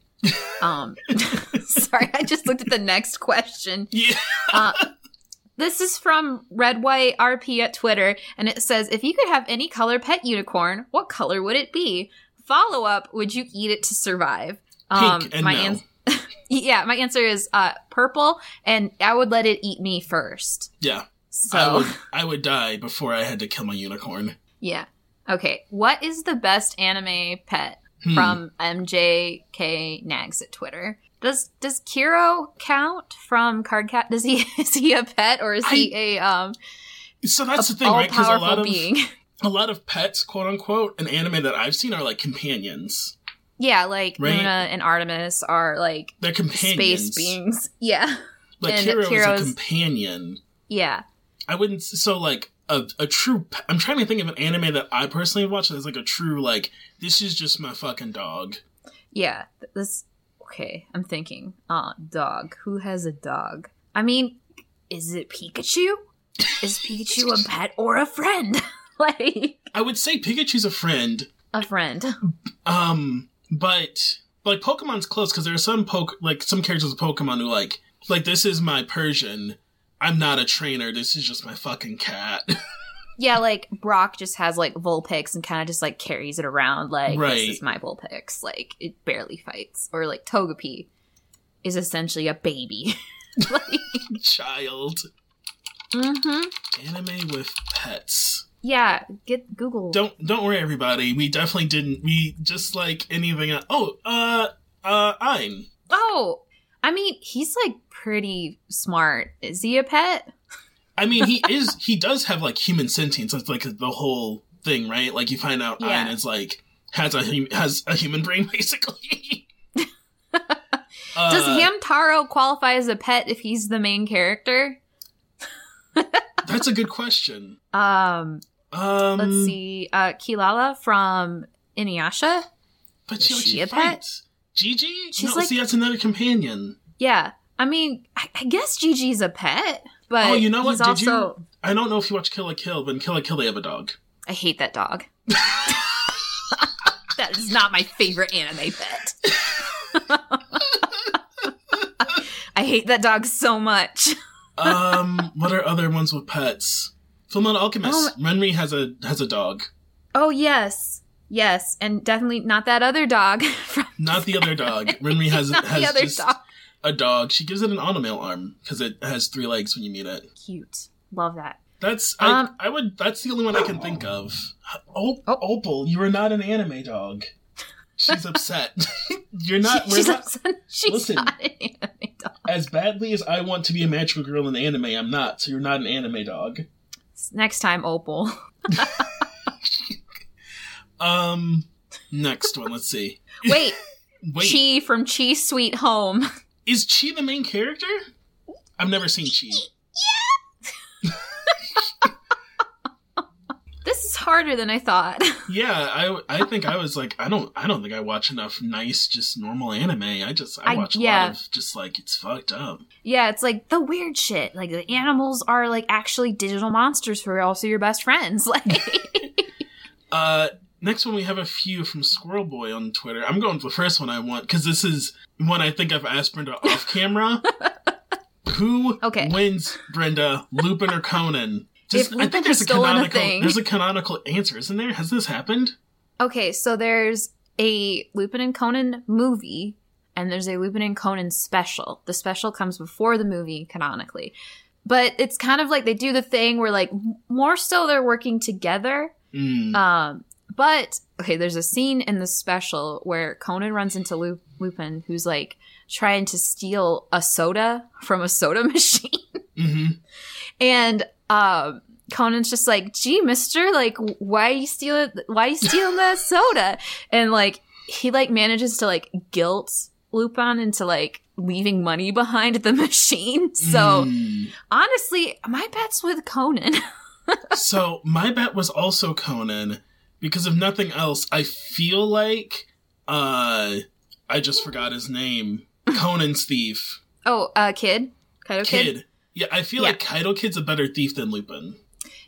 Um sorry, I just looked at the next question. Yeah. Uh, this is from Red White RP at Twitter, and it says, "If you could have any color pet unicorn, what color would it be?" Follow up: Would you eat it to survive? Pink and my no. ans- yeah, my answer is uh, purple, and I would let it eat me first. Yeah. So I would I would die before I had to kill my unicorn. yeah, okay. What is the best anime pet Hmm. from MJK Nags at Twitter? Does does Kero count from Card Cat? Does he is he a pet or is he a um So that's the thing, right? Because a lot of being? a lot of pets, quote unquote, in anime that I've seen are like companions. Yeah, like Right. Luna and Artemis are like They're companions. space beings. Yeah. Like and Hero is a companion. Yeah. I wouldn't so like a, a true I'm trying to think of an anime that I personally watch that's like a true like this is just my fucking dog. Yeah. This okay, I'm thinking. Uh dog. Who has a dog? I mean, is it Pikachu? Is Pikachu a pet or a friend? like I would say Pikachu's a friend, a friend. um, but like Pokemon's close because there are some poke like some characters of Pokemon who like like this is my Persian. I'm not a trainer. This is just my fucking cat. Yeah, like Brock just has like Vulpix and kind of just like carries it around like Right. this is my Vulpix. Like it barely fights. Or like Togepi is essentially a baby. like, Child. mm-hmm. Anime with pets. Yeah, get Google. Don't don't worry, everybody. We definitely didn't. We just like anything. Else. Oh, uh, uh, I'm. Oh, I mean, he's like pretty smart. Is he a pet? I mean, he is. He does have like human sentience. That's like the whole thing, right? Like you find out Yeah. Ein is like has a has a human brain basically. Uh, Does Hamtaro qualify as a pet if he's the main character? That's a good question. Um, Um, let's see. Uh, Kilala from Inuyasha. But she, she she a pet? Jiji? She's no, like- see, that's another companion. Yeah, I mean, I, I guess Jiji's a pet, but Oh, you know what? Did also. you? I don't know if you watch Kill la Kill, but in Kill la Kill they have a dog. I hate that dog. that is not my favorite anime pet. I hate that dog so much. Um, what are other ones with pets? Fullmetal Alchemist. Oh Winry has a has a dog. Oh yes, yes, and definitely not that other dog from Not the other dog. Winry has has just dog. a dog. She gives it an automail arm because it has three legs when you meet it. Cute, love that. That's I, Um, I would. That's the only one I can think of. Oh, Oh. Opal, you are not an anime dog. She's upset. You're not. we're she's not she's listen. not an anime dog. as badly as I want to be a magical girl in anime. I'm not. So you're not an anime dog. Next time, Opal. Um. Next one. Let's see. Wait, Wait. Chi from Chi Sweet Home. Is Chi the main character? I've never seen Chi. Yeah. this is harder than I thought. Yeah, I I think I was like I don't I don't think I watch enough nice just normal anime. I just I I- watch a lot of just like it's fucked up. yeah, it's like the weird shit. Like the animals are like actually digital monsters who are also your best friends. Like, Uh, next one we have a few from Squirrel Boy on Twitter. I'm going for the first one I want because this is one I think I've asked Brenda off camera. Who Okay. wins, Brenda, Lupin or Conan? If I think there's a a canonical. thing- there's a canonical answer, isn't there? Has this happened? okay, so there's a Lupin and Conan movie, and there's a Lupin and Conan special. The special comes before the movie canonically, but it's kind of like they do the thing where like more so they're working together. Mm. Um, but okay, there's a scene in the special where Conan runs into Lu- Lupin, who's like trying to steal a soda from a soda machine, hmm and um, Conan's just like, "Gee, Mister, like, why you stealing? Why you stealing that soda?" And like, he like manages to like guilt Lupin into like leaving money behind at the machine. So Mm. honestly, my bet's with Conan. so my bet was also Conan because if nothing else, I feel like uh I just forgot his name. Conan's thief. oh, uh, kid, Kaito kid. Kid. Yeah, I feel Yeah. like Kaito Kid's a better thief than Lupin.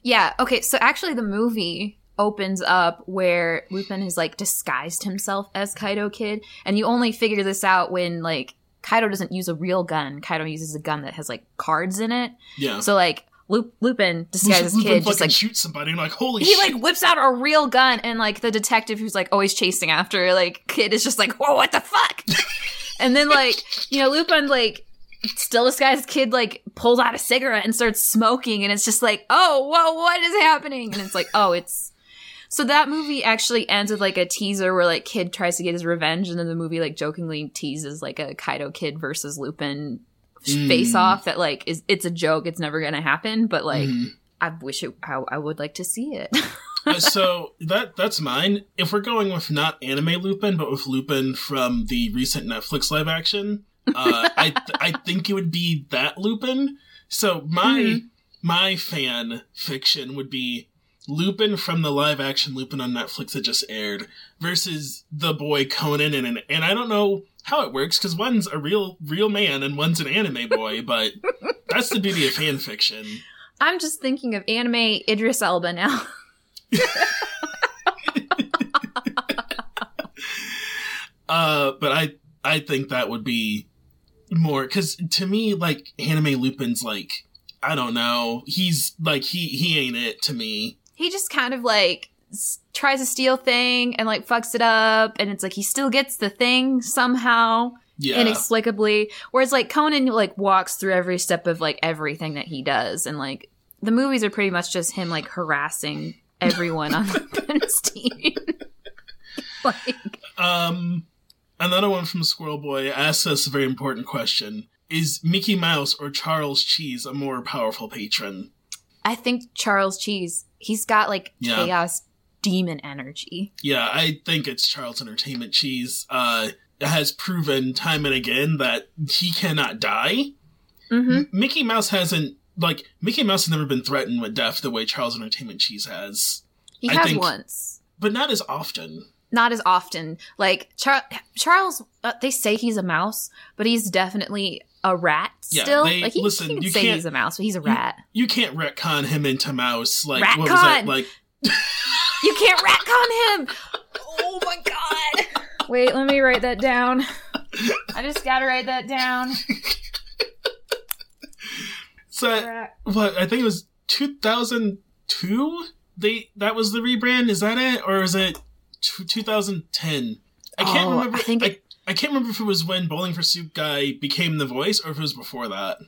Yeah. Okay. So actually, the movie opens up where Lupin has like disguised himself as Kaito Kid, and you only figure this out when like Kaito doesn't use a real gun. Kaito uses a gun that has like cards in it. Yeah. So like Lup- Lupin disguised as Lupin Kid just like shoots somebody and like holy he shit. like whips out a real gun, and like the detective who's like always chasing after like Kid is just like, whoa, what the fuck? and then like you know Lupin like still disguised kid like pulls out a cigarette and starts smoking and it's just like oh whoa what is happening and it's like oh it's so that movie actually ends with like a teaser where like kid tries to get his revenge and then the movie like jokingly teases like a kaito kid versus lupin Mm. face off that like is it's a joke it's never gonna happen but like Mhm. i wish it I, I would like to see it Uh, so that that's mine. If we're going with not anime Lupin, but with Lupin from the recent Netflix live action, uh, I I think it would be that Lupin. So my Mhm. my fan fiction would be Lupin from the live action Lupin on Netflix that just aired versus the boy Conan and and I don't know how it works because one's a real real man and one's an anime boy, but that's the beauty of fan fiction. i'm just thinking of anime idris elba now Uh, but I I think that would be more because to me, like anime Lupin's like I don't know. He's like he he ain't it to me. he just kind of like s- tries to steal thing and like fucks it up and it's like he still gets the thing somehow Yeah, inexplicably whereas like conan like walks through every step of like everything that he does and like the movies are pretty much just him like harassing everyone on Lupin's team like Um, another one from Squirrel Boy asks us a very important question: Is Mickey Mouse or Charles Cheese a more powerful patron? i think charles cheese he's got like Yeah. chaos demon energy Yeah, I think it's Charles Entertainment Cheese. Uh, has proven time and again that he cannot die. mm-hmm. M- Mickey Mouse hasn't like Mickey Mouse has never been threatened with death the way Charles Entertainment Cheese has, he I has think- once but not as often. not as often. Like Char- Charles, uh, they say he's a mouse, but he's definitely a rat Yeah, still. they- like he, listen, he can you say he's a mouse, but he's a rat. You can't retcon him into Mouse. Like what was that? Like You can't ratcon him. Oh my god! Wait, let me write that down. I just gotta write that down. so Rat- what? I think it was 2002. They that was the rebrand. Is that it, or is it t- 2010? I can't Oh, remember. I think I, it- I can't remember if it was when Bowling for Soup guy became the voice, or if it was before that.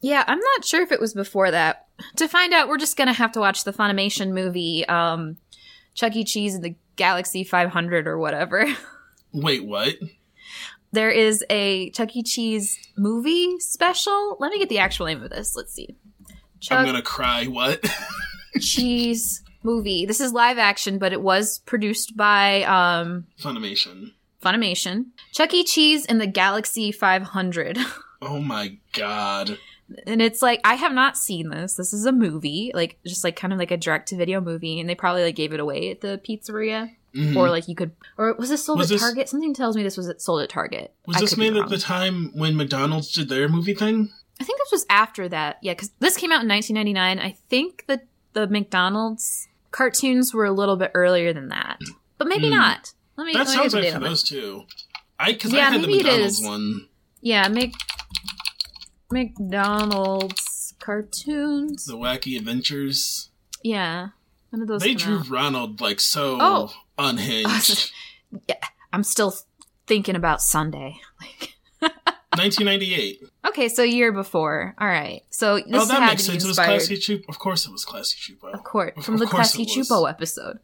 Yeah, I'm not sure if it was before that. To find out, we're just gonna have to watch the Funimation movie, um, Chuck E. Cheese and the Galaxy 500 or whatever. Wait, what? there is a Chuck E. Cheese movie special. Let me get the actual name of this. Let's see. Chuck I'm gonna cry. What? Cheese movie. This is live action, but it was produced by um, Funimation. Funimation. Chuck E. Cheese and the Galaxy 500. Oh my god. And it's like I have not seen this. This is a movie, like just like kind of like a direct to video movie, and they probably like gave it away at the pizzeria, Mhm. or like you could, or was this sold Was at this- Target? Something tells me this was sold at Target. was I this made at the time when McDonald's did their movie thing? I think this was after that. Yeah, because this came out in 1999. I think that the McDonald's cartoons were a little bit earlier than that, but maybe Hmm. not. Let me. That let me sounds right for those two. I because Yeah, I had the McDonald's one. Yeah, Mc McDonald's cartoons. The Wacky Adventures. Yeah, when did those They drew out? Ronald like so Oh. unhinged. I'm still thinking about Sunday. Like, 1998. okay, so year before. All right, so this oh, that had makes to be sense. It was Klasky Csupo. Of course, it was Klasky Csupo. of course, from of the course Klasky. Chupo episode.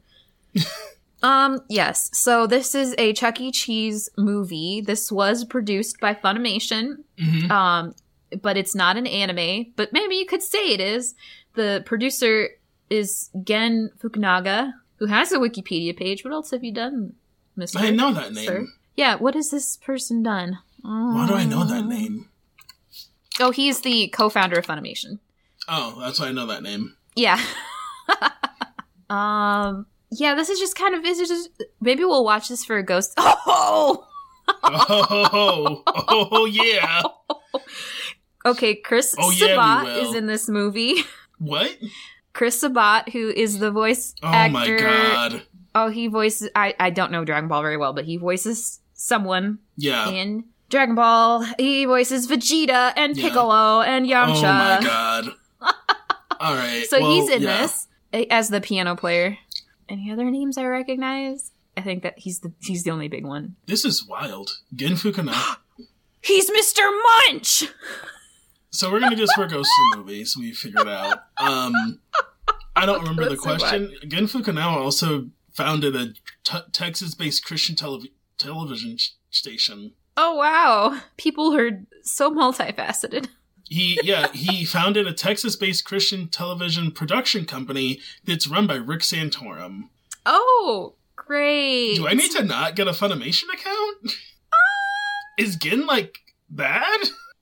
um, yes. So this is a Chuck E. Cheese movie. This was produced by Funimation. hmm Um, but it's not an anime. But maybe you could say it is. The producer is Gen Fukunaga, who has a Wikipedia page. What else have you done, Mister? I know that name. Sir? Yeah, what has this person done? Why do I know that name? Oh, he's the co-founder of Funimation. Oh, that's why I know that name. Yeah. um. Yeah, this is just kind of. Is just. Maybe we'll watch this for a ghost. Oh. Oh. Oh, oh, oh, yeah. Okay, Chris Oh, yeah, Sabat is in this movie. What? Chris Sabat, who is the voice Oh actor. my god. Oh, he voices. I I don't know Dragon Ball very well, but he voices someone Yeah. in Dragon Ball. He voices Vegeta and Yeah. Piccolo and Yamcha. Oh my god. All right. So well, he's in yeah. this eh, as the piano player. Any other names I recognize? I think that he's the he's the only big one. This is wild. Gen Fukunaga. He's Mr. Munch. So we're gonna do this for a ghost movie, so we figured out. Um, I don't remember the question. Gen Fukunaga also founded a t- Texas-based Christian telev- television sh- station. Oh wow, people are so multifaceted. He yeah he founded a Texas-based Christian television production company that's run by Rick Santorum. Oh, great. Do I need to not get a Funimation account? Is Gen like bad?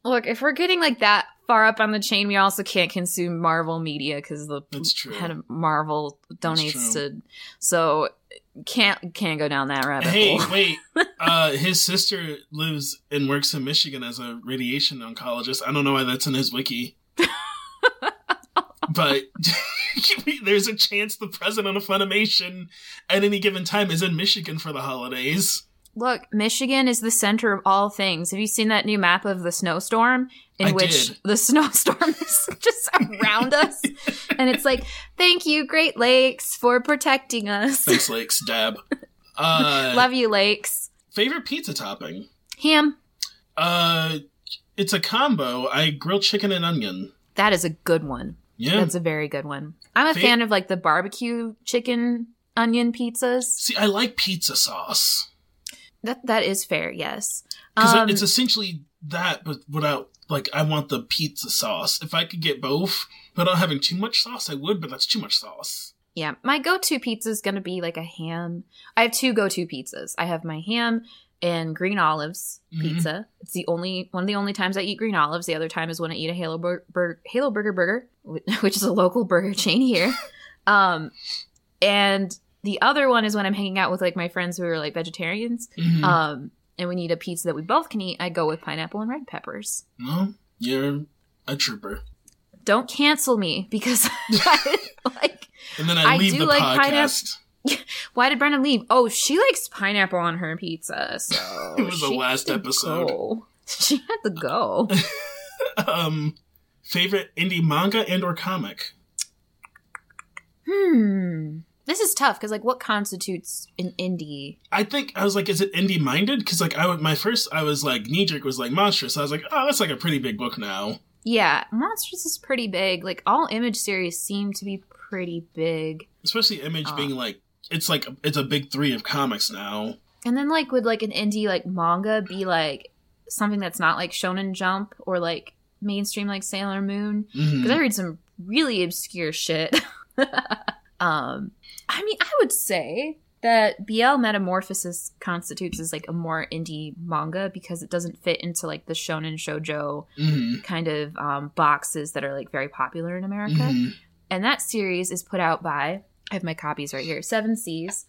Look, if we're getting like that far up on the chain, we also can't consume Marvel media because the head of Marvel donates to. So can't can't go down that rabbit Hey, hole. wait. Uh, his sister lives and works in Michigan as a radiation oncologist. I don't know why that's in his wiki. but there's a chance the president of Funimation at any given time is in Michigan for the holidays. Look, Michigan is the center of all things. Have you seen that new map of the snowstorm in I which did. the snowstorm is just around us? And it's like, thank you, Great Lakes, for protecting us. Thanks, Lakes. Dab. Uh, Love you, Lakes. favorite pizza topping? Ham. Uh, it's a combo. I grill chicken and onion. That is a good one. Yeah. That's a very good one. I'm a Fa- fan of like the barbecue chicken onion pizzas. See, I like pizza sauce That that is fair, yes. because Um, it's essentially that, but without like I want the pizza sauce. If I could get both without having too much sauce, I would, but that's too much sauce. Yeah, my go-to pizza is gonna be like a ham. I have two go-to pizzas. I have my ham and green olives Mhm. pizza. It's the only one of the only times I eat green olives. The other time is when I eat a Halo Bur- Bur- Halo Burger Burger, which is a local burger chain here. um, and the other one is when I'm hanging out with like my friends who are like vegetarians. Mhm. Um, and we need a pizza that we both can eat. I go with pineapple and red peppers. well, you're a trooper. Don't cancel me because I, like And then I, I leave do the like podcast. Why did Brennan leave? Oh, she likes pineapple on her pizza. So It was the last episode. go. She had to go. um, favorite indie manga and or comic? hmm. This is tough because, like, what constitutes an indie? I think I was like, is it indie minded? Because like I would my first I was like knee jerk was like Monstress. I was like, oh, that's like a pretty big book now. Yeah, Monstress is pretty big. Like, all image series seem to be pretty big. Especially Image Uh. being like it's like it's a big three of comics now. And then like would like an indie like manga be like something that's not like Shonen Jump or like mainstream like Sailor Moon? Because I read some really obscure shit. um, I mean, I would say that BL Metamorphosis constitutes as like a more indie manga because it doesn't fit into like the shonen shojo Mhm. kind of um, boxes that are like very popular in America. Mhm. And that series is put out by I have my copies right here. Seven Seas.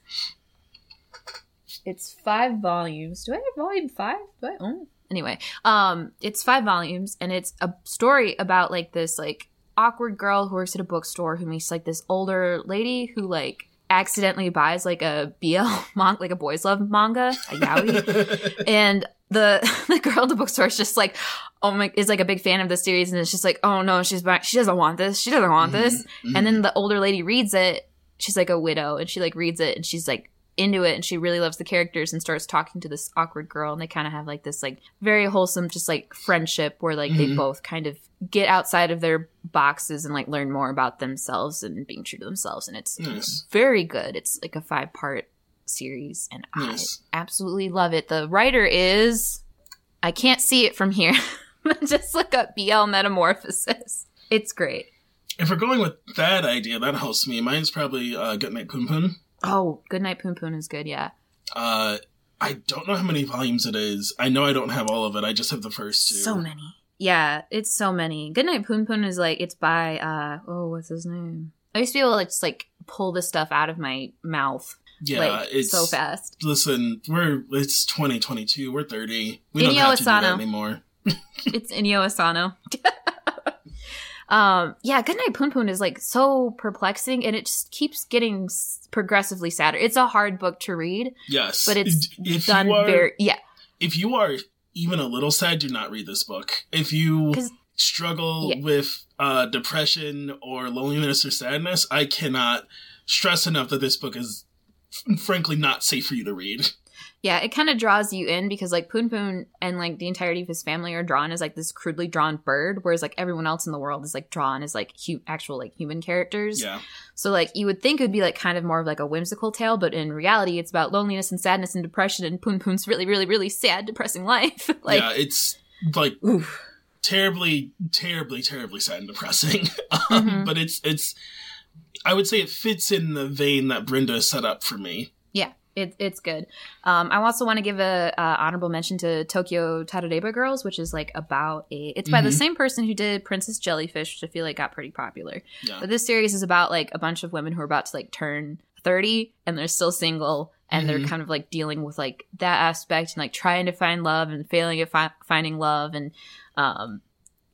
It's five volumes. Do I have volume five? Do I own? Anyway, um, it's five volumes, and it's a story about like this like awkward girl who works at a bookstore who meets like this older lady who like accidentally buys like a BL manga, like a boys love manga, a yaoi, and the the girl at the bookstore is just like, oh my, is like a big fan of the series, and it's just like, oh no, she's back, she doesn't want this, she doesn't want this, Mhm. and then the older lady reads it. She's like a widow, and she like reads it, and she's like into it, and she really loves the characters, and starts talking to this awkward girl, and they kind of have like this like very wholesome, just like friendship where like they Mhm. both kind of get outside of their boxes and like learn more about themselves and being true to themselves, and it's Nice. very good. It's like a five part series, and Nice. I absolutely love it. The writer is I can't see it from here. But just look up BL Metamorphosis. It's great. If we're going with that idea, that helps me. Mine's probably uh, Goodnight Punpun. Oh, Goodnight Punpun is good. Yeah, Uh, I don't know how many volumes it is. I know I don't have all of it. I just have the first two. so many. Yeah, it's so many. Goodnight Punpun is like it's by uh oh what's his name? I used to be able to like, just like pull this stuff out of my mouth Yeah, like it's so fast. Listen, we're it's 2022. We're 30. We don't Inio have to do that Asano. anymore. it's Inio Asano. um, yeah, Goodnight Punpun is like so perplexing, and it just keeps getting s- progressively sadder. It's a hard book to read, Yes, but it's if done are, very yeah. If you are even a little sad, do not read this book. If you struggle Yeah. with uh, depression or loneliness or sadness, I cannot stress enough that this book is frankly not safe for you to read. Yeah, it kind of draws you in because like Punpun and like the entirety of his family are drawn as like this crudely drawn bird, whereas like everyone else in the world is like drawn as like hu- actual like human characters. Yeah, So like you would think it would be like kind of more of like a whimsical tale, but in reality it's about loneliness and sadness and depression and Punpun's really, really, really sad, depressing life. like yeah, it's like oof. terribly, terribly, terribly sad and depressing. um, Mhm. But it's it's. I would say it fits in the vein that Brenda set up for me. It, it's good. Um, I also want to give a uh, honorable mention to Tokyo Tarareba Girls, which is like about a. It's by the Mhm. same person who did Princess Jellyfish, which I feel like got pretty popular. Yeah. But this series is about like a bunch of women who are about to like turn thirty and they're still single and they're Mhm. kind of like dealing with like that aspect and like trying to find love and failing at fi- finding love and um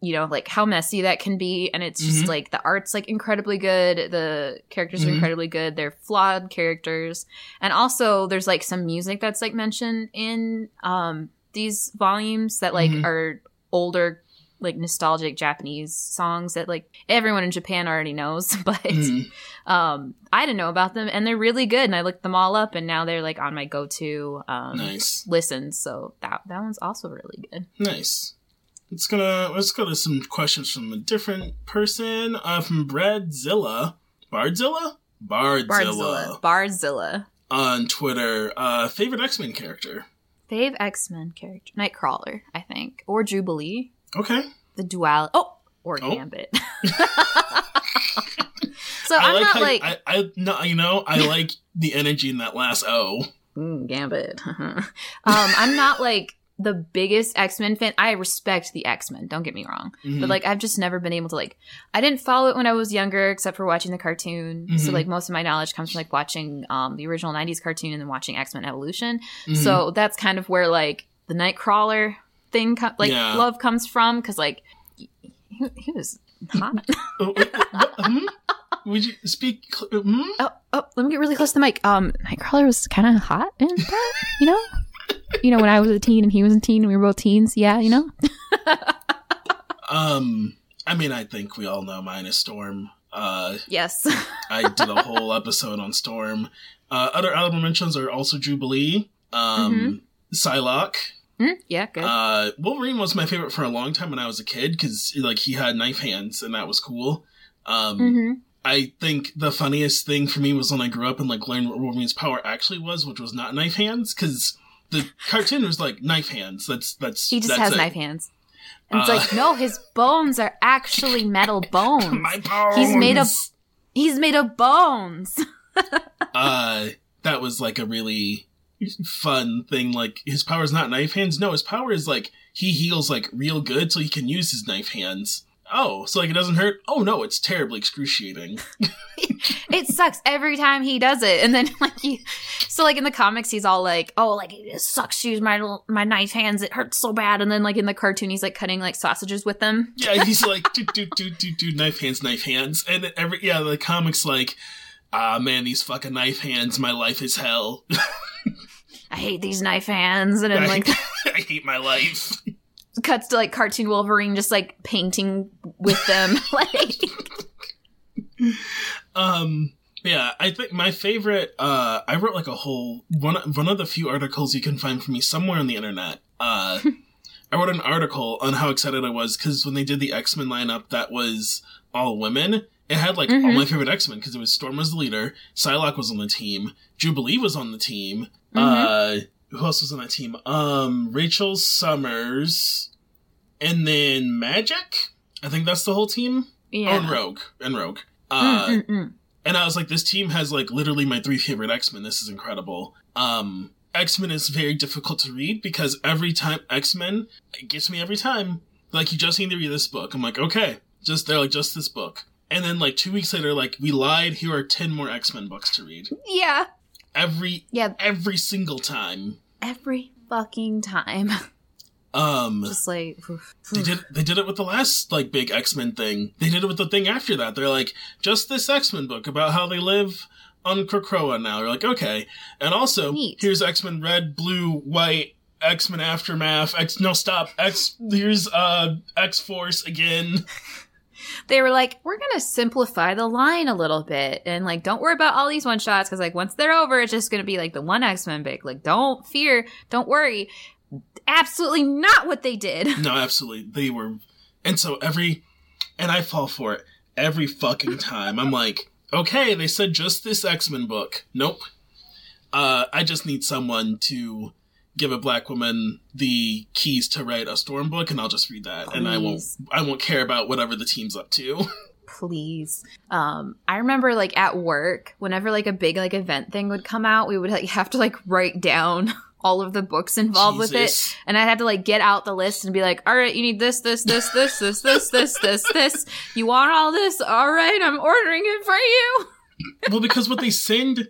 you know like how messy that can be and it's just Mhm. like the art's like incredibly good the characters are Mhm. incredibly good they're flawed characters and also there's like some music that's like mentioned in um these volumes that like Mhm. are older like nostalgic japanese songs that like everyone in japan already knows but Mhm. um i didn't know about them and they're really good and i looked them all up and now they're like on my go-to um Nice, listens so that that one's also really good nice. It's gonna let's go to some questions from a different person. Uh, from Bradzilla, Bardzilla, Bardzilla, bardzilla bardzilla on Twitter. Uh, favorite X Men character. fave x-men character nightcrawler i think or jubilee Okay, the dual oh or Oh. gambit so I i'm like not how like I, I no, you know I like the energy in that last O. Mm, Gambit. um, I'm not like the biggest X Men fan. I respect the X Men. Don't get me wrong, Mhm. but like I've just never been able to like. I didn't follow it when I was younger, except for watching the cartoon. So Mhm. like most of my knowledge comes from like watching um, the original '90s cartoon and then watching X Men Evolution. Mhm. So that's kind of where like the Nightcrawler thing, co- like Yeah. love comes from, because like he, he was hot. Oh? Hmm? Would you speak? Hmm? oh, oh, let me get really close to the mic. Um, Nightcrawler was kind of hot in that, you know. You know, when I was a teen and he was a teen and we were both teens, yeah, you know. Um, I mean, I think we all know mine is Storm. Uh, Yes. I did a whole episode on Storm. Uh, other honorable mentions are also Jubilee, um, Psylocke. Mm, yeah, good. Uh, Wolverine was my favorite for a long time when I was a kid because like he had knife hands and that was cool. Um, hmm I think the funniest thing for me was when I grew up and like learned what Wolverine's power actually was, which was not knife hands, because the cartoon was like knife hands. That's that's He just that's has it. knife hands. And it's Uh, like, no, his bones are actually metal bones. My bones. He's made of he's made of bones. uh that was like a really fun thing like his power is not knife hands no his power is like he heals like real good so he can use his knife hands oh so like it doesn't hurt oh no it's terribly excruciating it sucks every time he does it. And then like he so like in the comics he's all like, Oh, like it sucks to use my my knife hands, it hurts so bad. And then like in the cartoon he's like cutting like sausages with them. yeah he's like do do do do do knife hands knife hands and every yeah the comics like ah man these fucking knife hands my life is hell I hate these knife hands. And then I, like I hate my life cuts to like cartoon Wolverine just like painting with them. like Um, yeah, I think my favorite. Uh, I wrote like a whole one. One of the few articles you can find for me somewhere on the internet. Uh, I wrote an article on how excited I was because when they did the X Men lineup, that was all women. It had like all Mhm. my favorite X Men because it was Storm was the leader, Psylocke was on the team, Jubilee was on the team. Uh, who else was on that team? Um, Rachel Summers, and then Magic. I think that's the whole team. Yeah. Oh, and Rogue and Rogue. Uh, Mm, mm, mm. and I was like, this team has like literally my three favorite X Men. This is incredible. Um, X Men is very difficult to read because every time X Men gets me every time. Like you just need to read this book. I'm like, okay, just they're like just this book. And then like two weeks later, like we lied. Here are ten more X Men books to read. Yeah. Every Yeah. every single time. Every fucking time. Um, Just like oof. they did they did it with the last like big X-Men thing. They did it with the thing after that. They're like, just this X-Men book about how they live on Krakoa now. You're like, okay. And also, Neat. here's X-Men Red, Blue, White, X-Men Aftermath, X no stop, X here's uh X-Force again. They were like, we're gonna simplify the line a little bit, and like, don't worry about all these one shots because like once they're over, it's just gonna be like the one X Men big. Like, don't fear, don't worry. Absolutely not what they did. No, absolutely. They were and so every and I fall for it every fucking time. I'm like, okay, they said just this X-Men book. Nope. Uh I just need someone to give a black woman the keys to write a storm book and I'll just read that and I won't I won't care about whatever the team's up to. Please. Um, I remember like at work, whenever like a big like event thing would come out, we would like have to like write down all of the books involved with it. And I'd have to like get out the list and be like, all right, you need this, this, this, this, this, this, this, this, this. You want all this? All right, I'm ordering it for you. well, because what they send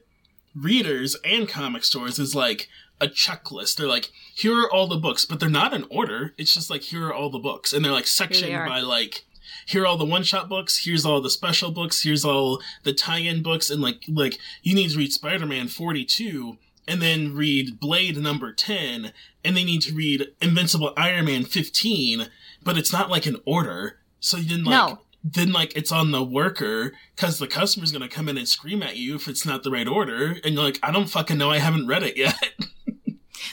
readers and comic stores is like a checklist. They're like, here are all the books, but they're not in order. It's just like, here are all the books. And they're like sectioned are. by like, here are all the one shot books, here's all the special books, here's all the tie in books, and like, like, you need to read Spider Man 42, and then read Blade number 10, and they need to read Invincible Iron Man 15, but it's not like an order. So you didn't like, No. then like it's on the worker because the customer's gonna come in and scream at you if it's not the right order, and you're like, I don't fucking know, I haven't read it yet.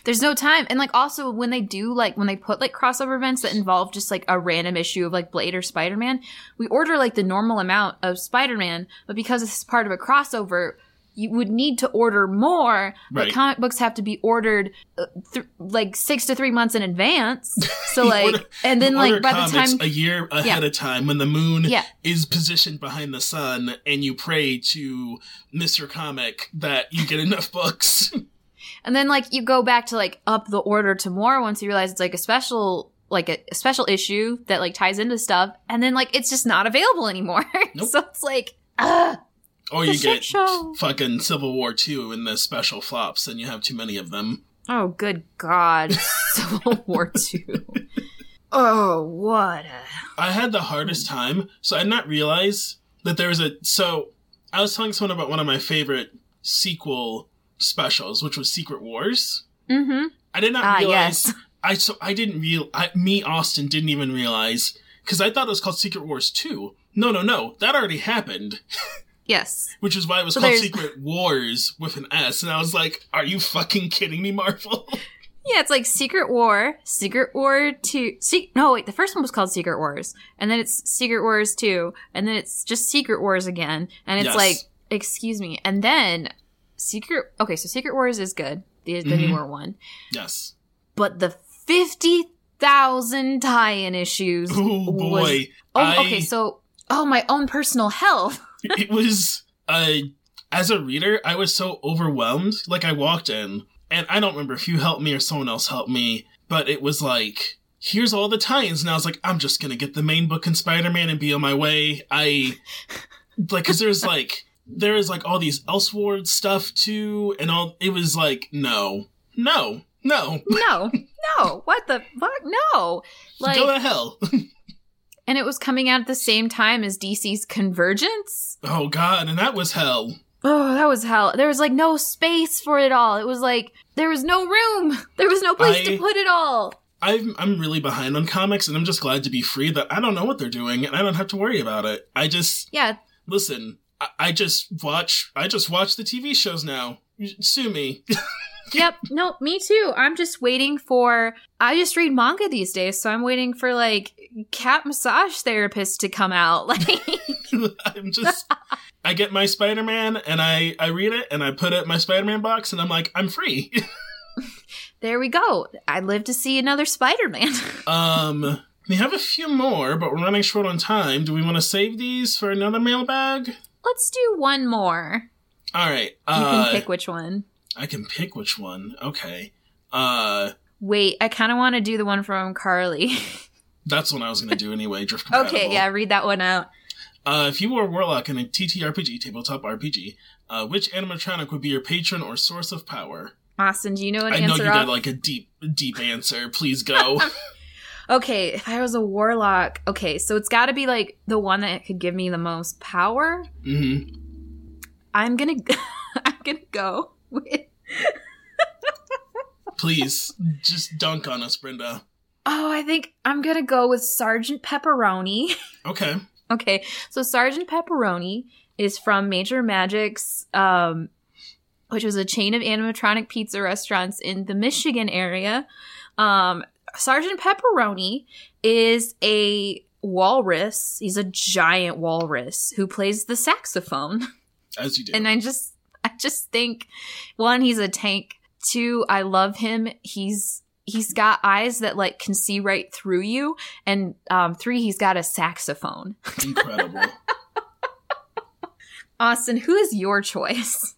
There's no time. And like also when they do like when they put like crossover events that involve just like a random issue of like Blade or Spider Man, we order like the normal amount of Spider Man, but because it's part of a crossover, you would need to order more. But Right. comic books have to be ordered uh, th- like six to three months in advance. So like, order- and then like by the time a year ahead Yeah. of time when the moon Yeah. is positioned behind the sun, and you pray to Mister Comic that you get enough books. And then like you go back to like up the order to more once you realize it's like a special like a, a special issue that like ties into stuff and then like it's just not available anymore. Nope. so it's like uh or you get show. fucking Civil War two in the special flops, and you have too many of them. oh good god. Civil War 2. Oh, what a I had the hardest time, so I did not realize that there was a. So I was telling someone about one of my favorite sequel specials, which was Secret Wars. Mm-hmm. I did not Ah, realize. yes. I so I didn't real. I, me Austin didn't even realize because I thought it was called Secret Wars two. No, no, no, that already happened, Yes. which is why it was So called there's- Secret Wars with an S. And I was like, "Are you fucking kidding me, Marvel?" Yeah, it's like Secret War, Secret War 2. Se- no, wait, the first one was called Secret Wars. And then it's Secret Wars 2. And then it's just Secret Wars again. And it's Yes. like, excuse me. And then Secret. Okay, so Secret Wars is good, the, the Mhm. newer one. Yes. But the 50,000 tie in issues. Oh was- boy. oh, I- okay, so. Oh, my own personal health. it was uh as a reader i was so overwhelmed like i walked in and i don't remember if you helped me or someone else helped me but it was like here's all the tie-ins and i was like i'm just gonna get the main book in spider-man and be on my way i like because there's like there is like all these elseworld stuff too and all it was like no no no No, no. What the fuck? No. Like, go to hell and it was coming out at the same time as DC's Convergence. oh god and that was hell Oh, that was hell. There was like no space for it all. It was like there was no room. There was no place I- to put it all. I'm I'm really behind on comics, and I'm just glad to be free that I don't know what they're doing, and I don't have to worry about it. I just Yeah, listen. I, I just watch. I just watch the TV shows now. Sue me. yep. No, me too. I'm just waiting for. I just read manga these days, so I'm waiting for like cat massage therapist to come out. Like, I'm just. I get my Spider Man, and I I read it, and I put it in my Spider Man box, and I'm like, I'm free. there we go. I live to see another Spider-Man. um. We have a few more, but we're running short on time. Do we want to save these for another mailbag? Let's do one more. All right. You Uh, can pick which one. I can pick which one. Okay. Uh, Wait, I kind of want to do the one from Carly. that's what I was gonna do anyway. Drift compatible. okay, yeah, read that one out. Uh, if you were a warlock in a TTRPG, tabletop RPG, uh, which animatronic would be your patron or source of power? Austin, do you know an I know you off? got like a deep, deep answer. Please go. Okay, if I was a warlock, okay, so it's got to be like the one that could give me the most power. hmm I'm gonna, I'm gonna go with. Please, just dunk on us, Brenda. Oh, I think I'm gonna go with Sergeant Pepperoni. Okay. okay, so Sergeant Pepperoni is from Major Magic's, um, which was a chain of animatronic pizza restaurants in the Michigan area. Um, Sergeant Pepperoni is a walrus. He's a giant walrus who plays the saxophone. As you do. And I just I just think one, he's a tank. Two, I love him. He's he's got eyes that like can see right through you. And um three, he's got a saxophone. Incredible. Austin, who is your choice?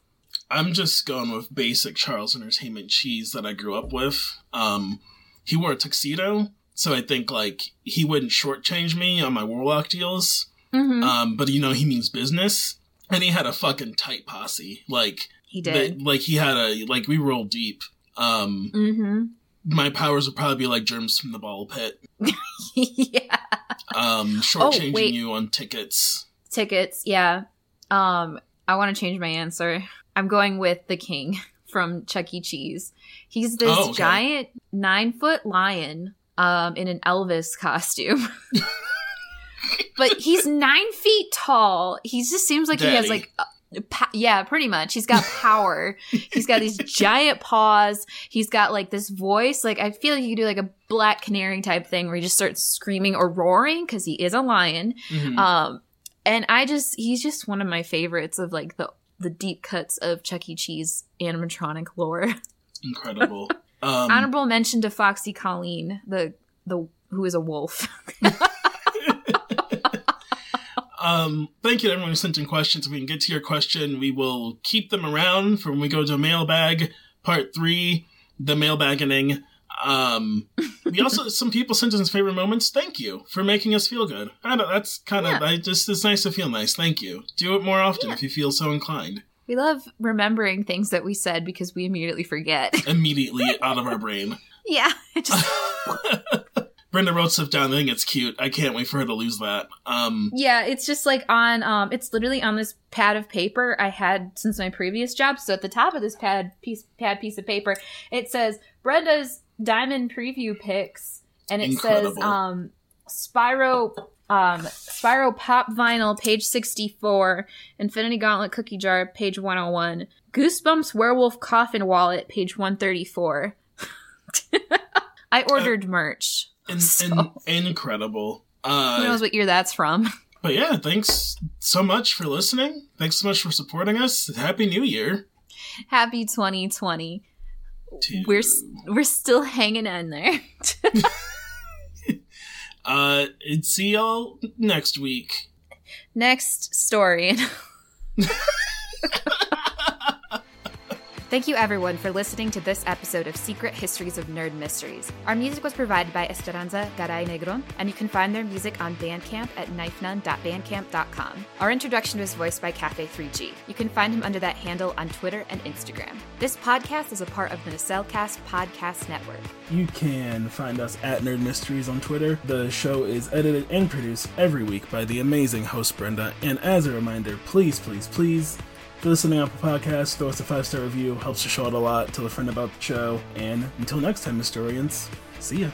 I'm just going with basic Charles Entertainment cheese that I grew up with. Um, he wore a tuxedo, so I think like he wouldn't shortchange me on my warlock deals. Mm-hmm. Um, but you know he means business, and he had a fucking tight posse. Like he did. like he had a like we rolled deep. Um, mm-hmm. my powers would probably be like germs from the ball pit. yeah. Um, shortchanging Oh, wait. you on tickets. Tickets, yeah. Um, I want to change my answer. I'm going with the king from Chuck E. Cheese. He's this Oh, okay. giant nine foot lion um, in an Elvis costume. but he's nine feet tall. He just seems like he has like. uh, yeah, pretty much. He's got power. He's got these giant paws. He's got like this voice. Like I feel like you could do like a black canary type thing where he just starts screaming or roaring because he is a lion. Mhm. Um, and I just he's just one of my favorites of like the the deep cuts of Chuck E. Cheese animatronic lore. Incredible. Um, Honorable mention to Foxy Colleen, the the who is a wolf. Um, thank you to everyone who sent in questions. If we can get to your question, we will keep them around for when we go to mailbag part three, the mailbagging. Um, we also some people sent us favorite moments. Thank you for making us feel good. I don't, that's kind of Yeah. I just it's nice to feel nice. Thank you. Do it more often if you feel so inclined. we love remembering things that we said because we immediately forget. Immediately out of our brain. yeah, just Brenda wrote stuff down. I think it's cute. I can't wait for her to lose that. Um, yeah, it's just like on um, it's literally on this pad of paper I had since my previous job. So at the top of this pad piece pad piece of paper, it says Brenda's diamond preview picks, and it says um, Spyro um, Spyro Pop Vinyl, page 64, Infinity Gauntlet Cookie Jar, page 101, Goosebumps Werewolf Coffin Wallet, page 134. I ordered merch. In, So- in, incredible. Who Uh, knows what year that's from? but yeah, thanks so much for listening. Thanks so much for supporting us. Happy New Year. Happy 2020. To- We're we're still hanging in there. uh, and see y'all next week. Next story. Thank you, everyone, for listening to this episode of Secret Histories of Nerd Mysteries. Our music was provided by Esperanza Garay Negron, and you can find their music on Bandcamp at knifenun.bandcamp.com. Our introduction was voiced by Cafe3G. You can find him under that handle on Twitter and Instagram. This podcast is a part of the Nacelcast Podcast Network. You can find us at Nerd Mysteries on Twitter. The show is edited and produced every week by the amazing host Brenda. And as a reminder, please, please, please, you're listening on Apple Podcasts, throw us a five star review. Helps the show out a lot. Tell a friend about the show. And until next time, historians, see ya.